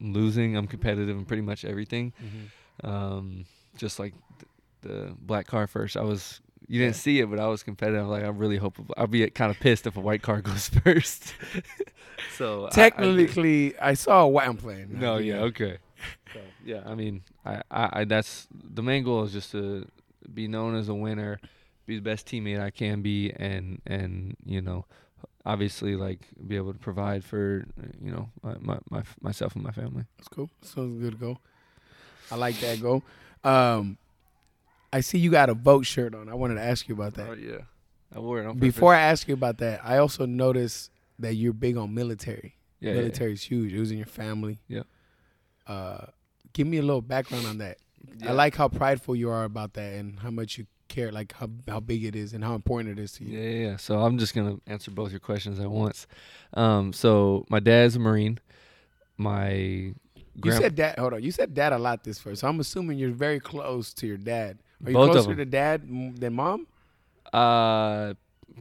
S2: losing. I'm competitive in pretty much everything.
S1: Mm-hmm.
S2: Um, just like th- the black car first, I was. You didn't
S1: Yeah.
S2: see it, but I was competitive. Like I really hope I'll be kind of pissed if a white car [laughs] goes first. [laughs] so I- I-
S1: Technically, I, saw a white. I'm playing.
S2: no, yeah, okay. [laughs] So yeah, I mean, I, I, I that's the main goal is just to be known as a winner, be the best teammate I can be, and and you know, obviously like be able to provide for you know my, my, my myself and my family.
S1: That's cool. Sounds good Go. I like that go. Um, I see you got a vote shirt on. I wanted to ask you about that.
S2: Oh yeah, I wore it on
S1: Before I ask you about that, I also noticed that you're big on military.
S2: yeah, yeah,
S1: military is huge. It was in your family.
S2: Yeah.
S1: Uh, give me a little background on that.
S2: Yeah.
S1: I like how prideful you are about that and how much you care, like how how big it is and how important it is to you.
S2: Yeah, yeah. So I'm just gonna answer both your questions at once. Um, so my dad's a Marine. My
S1: You said dad. Hold on. You said dad a lot this first. So I'm assuming you're very close to your dad. Are you
S2: Both
S1: closer to dad than mom?
S2: Uh,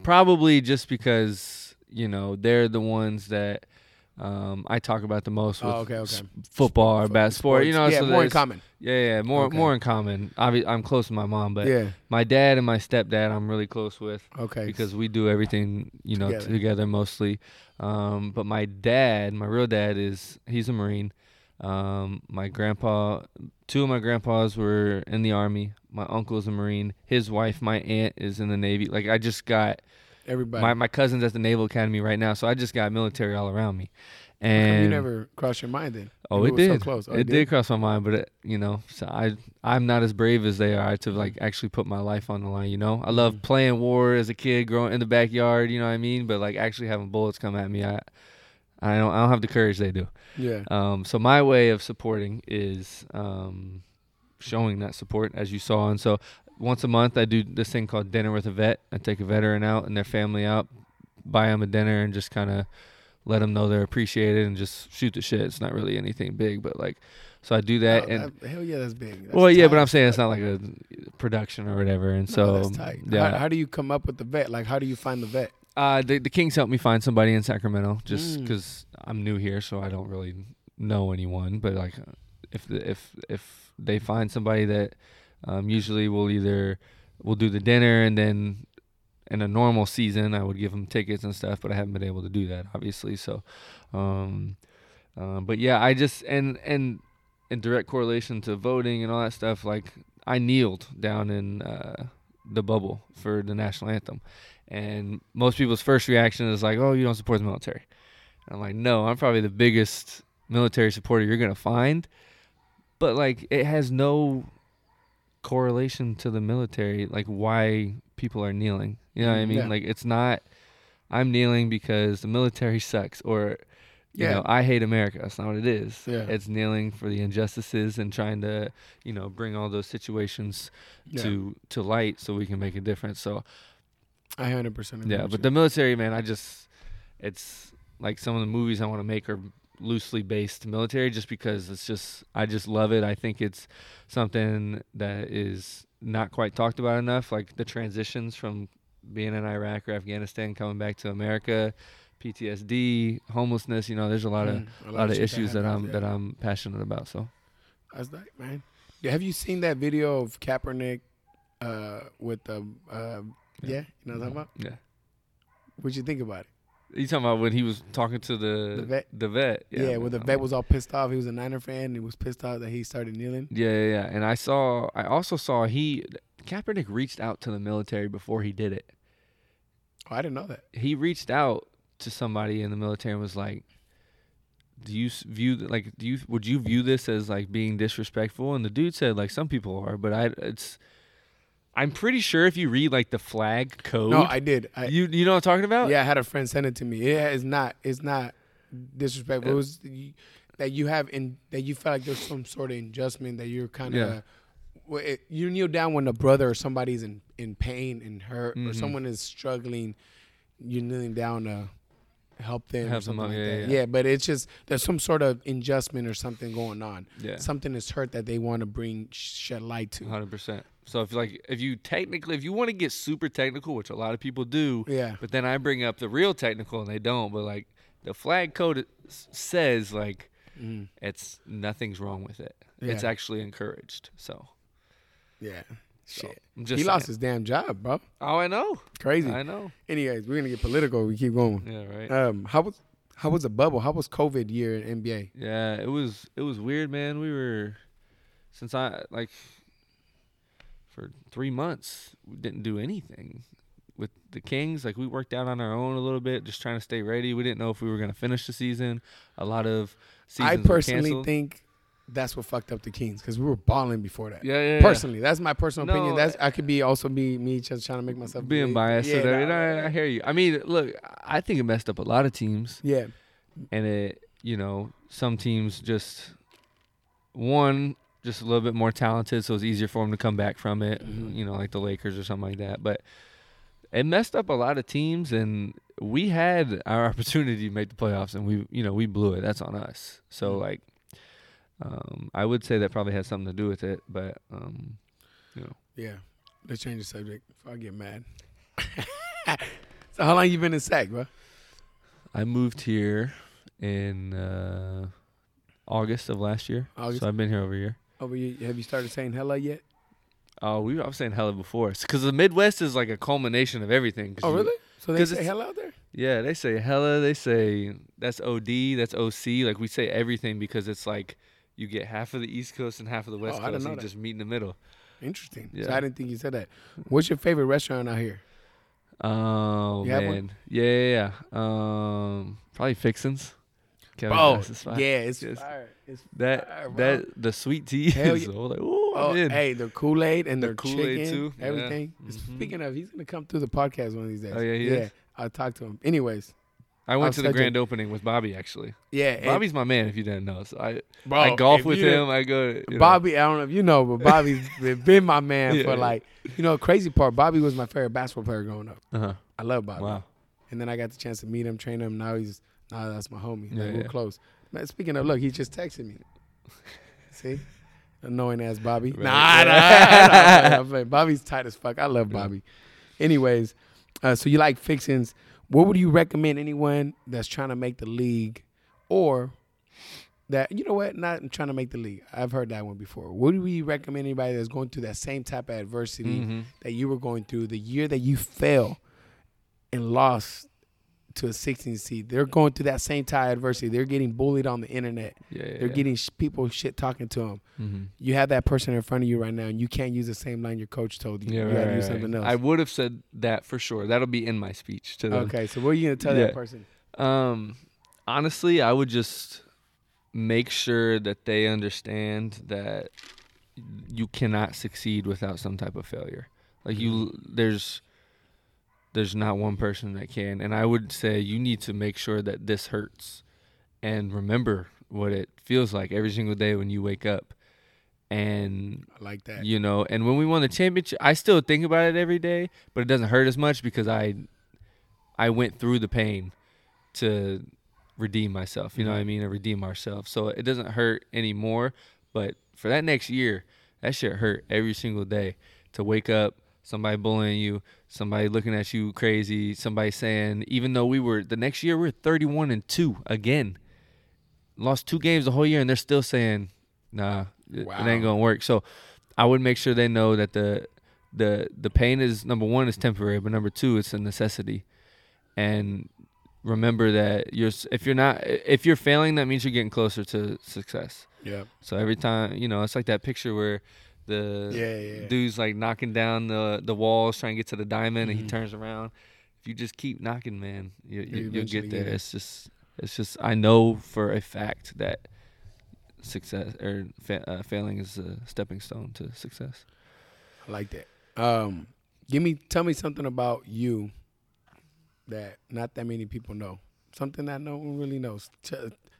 S2: probably just because you know they're the ones that um, I talk about the most with
S1: Oh, okay, okay.
S2: football or
S1: Fo-
S2: basketball. You know,
S1: yeah,
S2: so
S1: more in common.
S2: Yeah, yeah, more
S1: Okay.
S2: more in common. Obvi- I'm close to my mom, but
S1: yeah.
S2: my dad and my stepdad I'm really close with
S1: Okay.
S2: because we do everything you know
S1: Together.
S2: together, mostly. Um, but my dad, my real dad, is he's a Marine. Um, my grandpa, two of my grandpas were in the army. My uncle's a Marine. His wife, my aunt, is in the Navy. Like I just got
S1: everybody.
S2: my my cousin's at the Naval Academy right now, so I just got military all around me. And
S1: you never crossed your mind then?
S2: oh,
S1: You
S2: it
S1: were so
S2: did.
S1: close. Oh,
S2: it did cross my mind, but it, you know, so I I'm not as brave as they are to like actually put my life on the line. You know, I love
S1: Mhm.
S2: playing war as a kid, growing in the backyard. You know what I mean? But like actually having bullets come at me, I I don't I don't have the courage they do.
S1: Yeah.
S2: Um, so my way of supporting is um, showing that support, as you saw. And so once a month, I do this thing called dinner with a vet. I take a veteran out and their family out, buy them a dinner, and just kind of let them know they're appreciated and just shoot the shit. It's not really anything big, but like, so I do that.
S1: Oh,
S2: and
S1: that- hell yeah, that's big. That's
S2: well, yeah, but. I'm saying it's not like a production or whatever. And
S1: No,
S2: so
S1: that's tight.
S2: yeah,
S1: How, how do you come up with the vet? Like, how do you find the vet?
S2: uh, the, the Kings helped me find somebody in Sacramento just
S1: Mm.
S2: because I'm new here, so I don't really know anyone. But like, if the, if if they find somebody that um, usually will either we'll do the dinner and then in a normal season I would give them tickets and stuff, but I haven't been able to do that obviously. So, um, uh, but yeah, I just and and in direct correlation to voting and all that stuff, like I kneeled down in uh, the bubble for the national anthem. And most people's first reaction is like, "Oh, you don't support the military." I'm like, "No, I'm probably the biggest military supporter you're gonna find." But like, it has no correlation to the military. Like, why people are kneeling? You know what I
S1: Mm,
S2: mean?
S1: yeah.
S2: Like, it's not. I'm kneeling because the military sucks, or you
S1: Yeah.
S2: know, I hate America. That's not what it is.
S1: Yeah.
S2: It's kneeling for the injustices and trying to, you know, bring all those situations
S1: Yeah.
S2: to to light so we can make a difference. So
S1: I hundred percent. agree
S2: yeah, but
S1: you.
S2: the military, man, I just it's like some of the movies I want to make are loosely based military just because it's just I just love it. I think it's something that is not quite talked about enough like the transitions from being in Iraq or Afghanistan coming back to America, PTSD, homelessness, you know, there's a lot of
S1: Mm,
S2: a lot of issues that I'm
S1: happens,
S2: that. I'm passionate about. So
S1: That's like, man. Yeah, have you seen that video of Kaepernick uh, with the? Uh, yeah, you know what I'm talking about.
S2: yeah.
S1: What'd you think about it?
S2: You talking about when he was talking to the
S1: The vet?
S2: The vet.
S1: Yeah,
S2: man,
S1: where the vet was all pissed off. He was a Niner fan. And he was pissed off that he started kneeling.
S2: Yeah, yeah, yeah. And I saw, I also saw he, Kaepernick reached out to the military before he did it.
S1: Oh, I didn't know that.
S2: He reached out to somebody in the military and was like, "Do you view like do you would you view this as like being disrespectful?" And the dude said like some people are, but I it's. I'm pretty sure if you read like the flag code,
S1: No, I did. I,
S2: you you know what I'm talking about?
S1: yeah, I had a friend send it to me. Yeah, it's not. It's not disrespectful. It was you, that you have in that you felt like there's some sort of adjustment that you're kind of.
S2: Yeah.
S1: Well, it, you kneel down when a brother or somebody's in, in pain and hurt, or
S2: Mhm.
S1: someone is struggling. You're kneeling down to help them. or
S2: Help them
S1: something like
S2: yeah,
S1: that.
S2: yeah, yeah.
S1: but it's just there's some sort of adjustment or something going on.
S2: yeah.
S1: Something is hurt that they want to bring shed light to.
S2: Hundred percent. So if like if you technically if you want to get super technical, which a lot of people do,
S1: Yeah.
S2: but then I bring up the real technical and they don't, but like the flag code says like
S1: Mm.
S2: it's nothing's wrong with it.
S1: Yeah.
S2: It's actually encouraged. So,
S1: Yeah.
S2: So
S1: Shit.
S2: I'm just
S1: he lost his damn job, bro.
S2: Oh, I know.
S1: Crazy.
S2: I know.
S1: Anyways, we're gonna get political. We keep going.
S2: Yeah, right.
S1: Um, how was how was the bubble? How was COVID year in NBA?
S2: Yeah, it was it was weird, man. We were since I like for three months we didn't do anything with the Kings. Like we worked out on our own a little bit, just trying to stay ready. We didn't know if we were gonna finish the season. A lot of seasons
S1: I personally think that's what fucked up the Kings because we were balling before that.
S2: yeah, yeah, yeah.
S1: Personally, that's my personal
S2: No,
S1: opinion. That's I could be also be me just trying to make myself
S2: being biased.
S1: Yeah, nah,
S2: I, I hear you. I mean, look, I think it messed up a lot of teams.
S1: yeah.
S2: and it you know some teams just one just a little bit more talented so it's easier for them to come back from it
S1: Mhm.
S2: you know like the lakers or something like that but it messed up a lot of teams and we had our [laughs] opportunity to make the playoffs and we you know we blew it that's on us so
S1: Mhm.
S2: like um i would say that probably has something to do with it but um
S1: Yeah. Let's change the subject before I get mad. [laughs] so how long you been in SAC, bro?
S2: i moved here in uh august of last year
S1: August.
S2: so i've been here over a year
S1: Over you, have you started saying hello yet?
S2: Oh, we I was saying hella before, because the Midwest is like a culmination of everything.
S1: Oh,
S2: you-
S1: really? So they say hello out there?
S2: Yeah, they say hella. They say that's OD, that's OC. Like we say everything because it's like you get half of the East Coast and half of the West
S1: Oh, I didn't
S2: Coast.
S1: know
S2: And you
S1: that.
S2: just meet in the middle.
S1: Interesting. So
S2: Yeah.
S1: I didn't think you said that. What's your favorite restaurant out here?
S2: Oh
S1: You
S2: man, yeah, yeah, yeah. Um, probably Fixins. Kevin
S1: Oh,
S2: fine.
S1: yeah, it's
S2: Yes.
S1: fire. It's
S2: that
S1: fire,
S2: that the sweet tea
S1: Hell
S2: is
S1: yeah. [laughs]
S2: all like, ooh,
S1: Oh, hey, the Kool Aid and
S2: The Kool-Aid
S1: chicken,
S2: too, yeah.
S1: everything.
S2: Mhm.
S1: Speaking of, he's gonna come through the podcast one of these days.
S2: Oh, yeah, he
S1: yeah.
S2: is?
S1: I'll talk to him. Anyways,
S2: I went to the grand opening with Bobby actually.
S1: yeah,
S2: Bobby's my man. If you didn't know, so I
S1: bro,
S2: I golf with him. I go. You know.
S1: Bobby, I don't know if you know, but Bobby's been- my man
S2: Yeah,
S1: for like, you know, crazy part. Bobby was my favorite basketball player growing up.
S2: Uh-huh.
S1: I love Bobby.
S2: Wow.
S1: And then I got the chance to meet him, train him. Now he's now that's my homie.
S2: Yeah,
S1: like, we're close. Man, speaking of, look, he just texted me. See, annoying ass Bobby.
S2: Right.
S1: Nah, nah,
S2: Yeah.
S1: nah, playing, Bobby's tight as fuck. I love Bobby. Anyways, uh, so you like fixins? What would you recommend anyone that's trying to make the league, or that you know what, not trying to make the league? I've heard that one before. What do we recommend anybody that's going through that same type of adversity?
S2: Mhm.
S1: that you were going through, the year that you fell and lost to a 16 seed, they're going through that same type adversity. They're getting bullied on the internet.
S2: Yeah, yeah,
S1: They're
S2: yeah.
S1: getting sh- people shit talking to them.
S2: Mhm.
S1: You have that person in front of you right now, and you can't use the same line your coach told you.
S2: Yeah,
S1: you
S2: right,
S1: got to
S2: right,
S1: use
S2: right.
S1: something else.
S2: I would have said that for sure. That'll be in my speech to them.
S1: okay, so what are you gonna tell
S2: Yeah.
S1: that person?
S2: Um, honestly, I would just make sure that they understand that you cannot succeed without some type of failure. Like you, there's there's not one person that can, and I would say you need to make sure that this hurts, and remember what it feels like every single day when you wake up, and
S1: I like that.
S2: you know and when we won the championship i still think about it every day but it doesn't hurt as much because i i went through the pain to redeem myself you know what i mm-hmm. mean and redeem ourselves. So it doesn't hurt anymore but for that next year that shit hurt every single day to wake up somebody bullying you somebody looking at you crazy somebody saying even though we were the next year we are 31 and 2 again. Lost two games the whole year and they're still saying nah it,
S1: Wow.
S2: it ain't gonna work. So i would make sure they know that the the the pain is number one is temporary but number two it's a necessity. And remember that you're if you're not if you're failing that means you're getting closer to success.
S1: Yeah,
S2: so every time you know it's like that picture where the
S1: yeah, yeah.
S2: dude's like knocking down the the walls trying to get to the diamond and
S1: Mhm.
S2: he turns around if you just keep knocking man you, you, you'll
S1: eventually
S2: get
S1: get
S2: there
S1: it.
S2: it's just it's just i know for a fact that success or fa- uh, failing is a stepping stone to success
S1: I like that. Um, give me, tell me something about you that not that many people know. Something that no one really knows. Ch-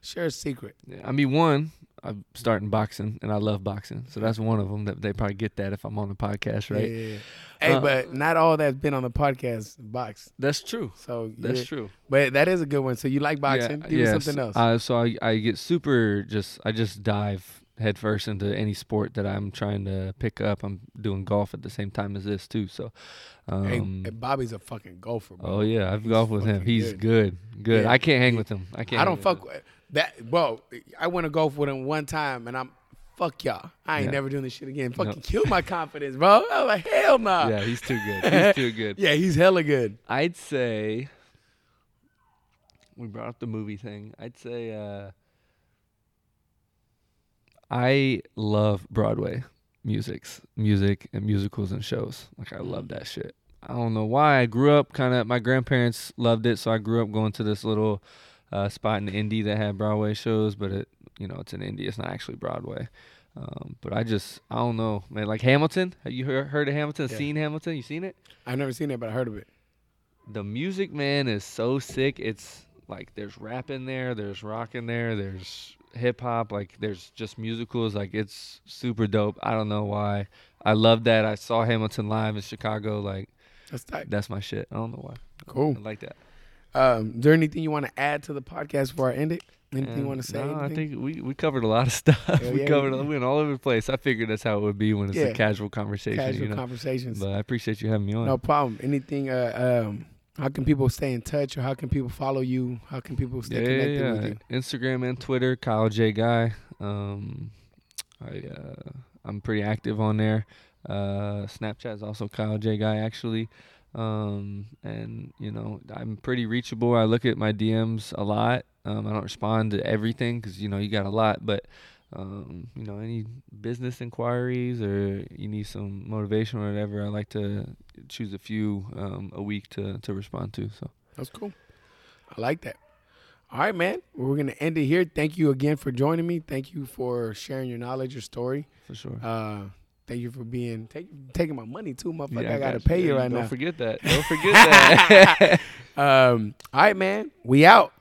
S1: share a secret.
S2: yeah, i mean one i'm starting boxing and i love boxing so that's one of them that they probably get that if i'm on the podcast right
S1: Yeah, yeah, yeah. Hey,
S2: Uh,
S1: but not all that's been on the podcast box.
S2: that's true
S1: So
S2: that's true
S1: But that is a good one. So you like boxing? Give
S2: yes.
S1: something else.
S2: Uh, so I, I get super just I just dive headfirst into any sport that I'm trying to pick up. I'm doing golf at the same time as this too. So, um,
S1: hey, hey, Bobby's a fucking golfer, bro.
S2: oh yeah, I've golfed with him. He's good, good.
S1: Yeah,
S2: I can't hang with him. I can't.
S1: I don't
S2: with
S1: fuck
S2: him.
S1: with that. bro, I went to golf with him one time, and I'm fuck y'all. I ain't
S2: Yeah.
S1: never doing this shit again. Fucking
S2: No.
S1: killed my confidence, bro. I was like, hell nah.
S2: Yeah, he's too good. He's too [laughs] good.
S1: Yeah, he's hella good.
S2: I'd say we brought up the movie thing. I'd say uh I love Broadway musics, music and musicals and shows. Like I love that shit. I don't know why. I grew up kind of my grandparents loved it, so I grew up going to this little uh, spot in Indy that had Broadway shows, but it you know, it's in Indy. It's not actually Broadway. Um, but I just I don't know, man. Like Hamilton, have you heard, heard of Hamilton?
S1: Yeah.
S2: Seen Hamilton? You seen it?
S1: I've never seen it, but I heard of it.
S2: the music man is so sick it's like there's rap in there there's rock in there there's hip hop like there's just musicals like it's super dope i don't know why i love that i saw hamilton live in chicago like
S1: That's tight.
S2: that's my shit i don't know why
S1: Cool.
S2: i like that
S1: Um, is there anything you want to add to the podcast before I end it? Anything you want to say?
S2: no, i think we, we covered a lot of [laughs] stuff
S1: Hell
S2: we
S1: yeah,
S2: covered
S1: we
S2: we went all over the place i figured that's how it would be when it's
S1: Yeah.
S2: a casual conversation
S1: casual
S2: you know
S1: conversations.
S2: but i appreciate you having me on
S1: No problem. Anything? Uh, um, how can people stay in touch, or how can people follow you? How can people stay
S2: yeah,
S1: connected
S2: yeah,
S1: with you?
S2: Instagram and Twitter, Kyle J Guy. Um, I uh, I'm pretty active on there. Uh, Snapchat is also Kyle J Guy actually. Um, and you know I'm pretty reachable. I look at my DMs a lot. Um, I don't respond to everything because you know you got a lot, but um, you know any business inquiries or you need some motivation or whatever, I like to choose a few um, a week to to respond to. So
S1: That's cool. I like that. All right, man. Well, we're gonna end it here. Thank you again for joining me. Thank you for sharing your knowledge, your story.
S2: for sure.
S1: Uh, thank you for being take, taking my money too, motherfucker.
S2: Yeah,
S1: I gotta
S2: got
S1: pay you
S2: Yeah,
S1: right
S2: don't
S1: now.
S2: forget that. Don't forget that. [laughs]
S1: um, all right, man. We out.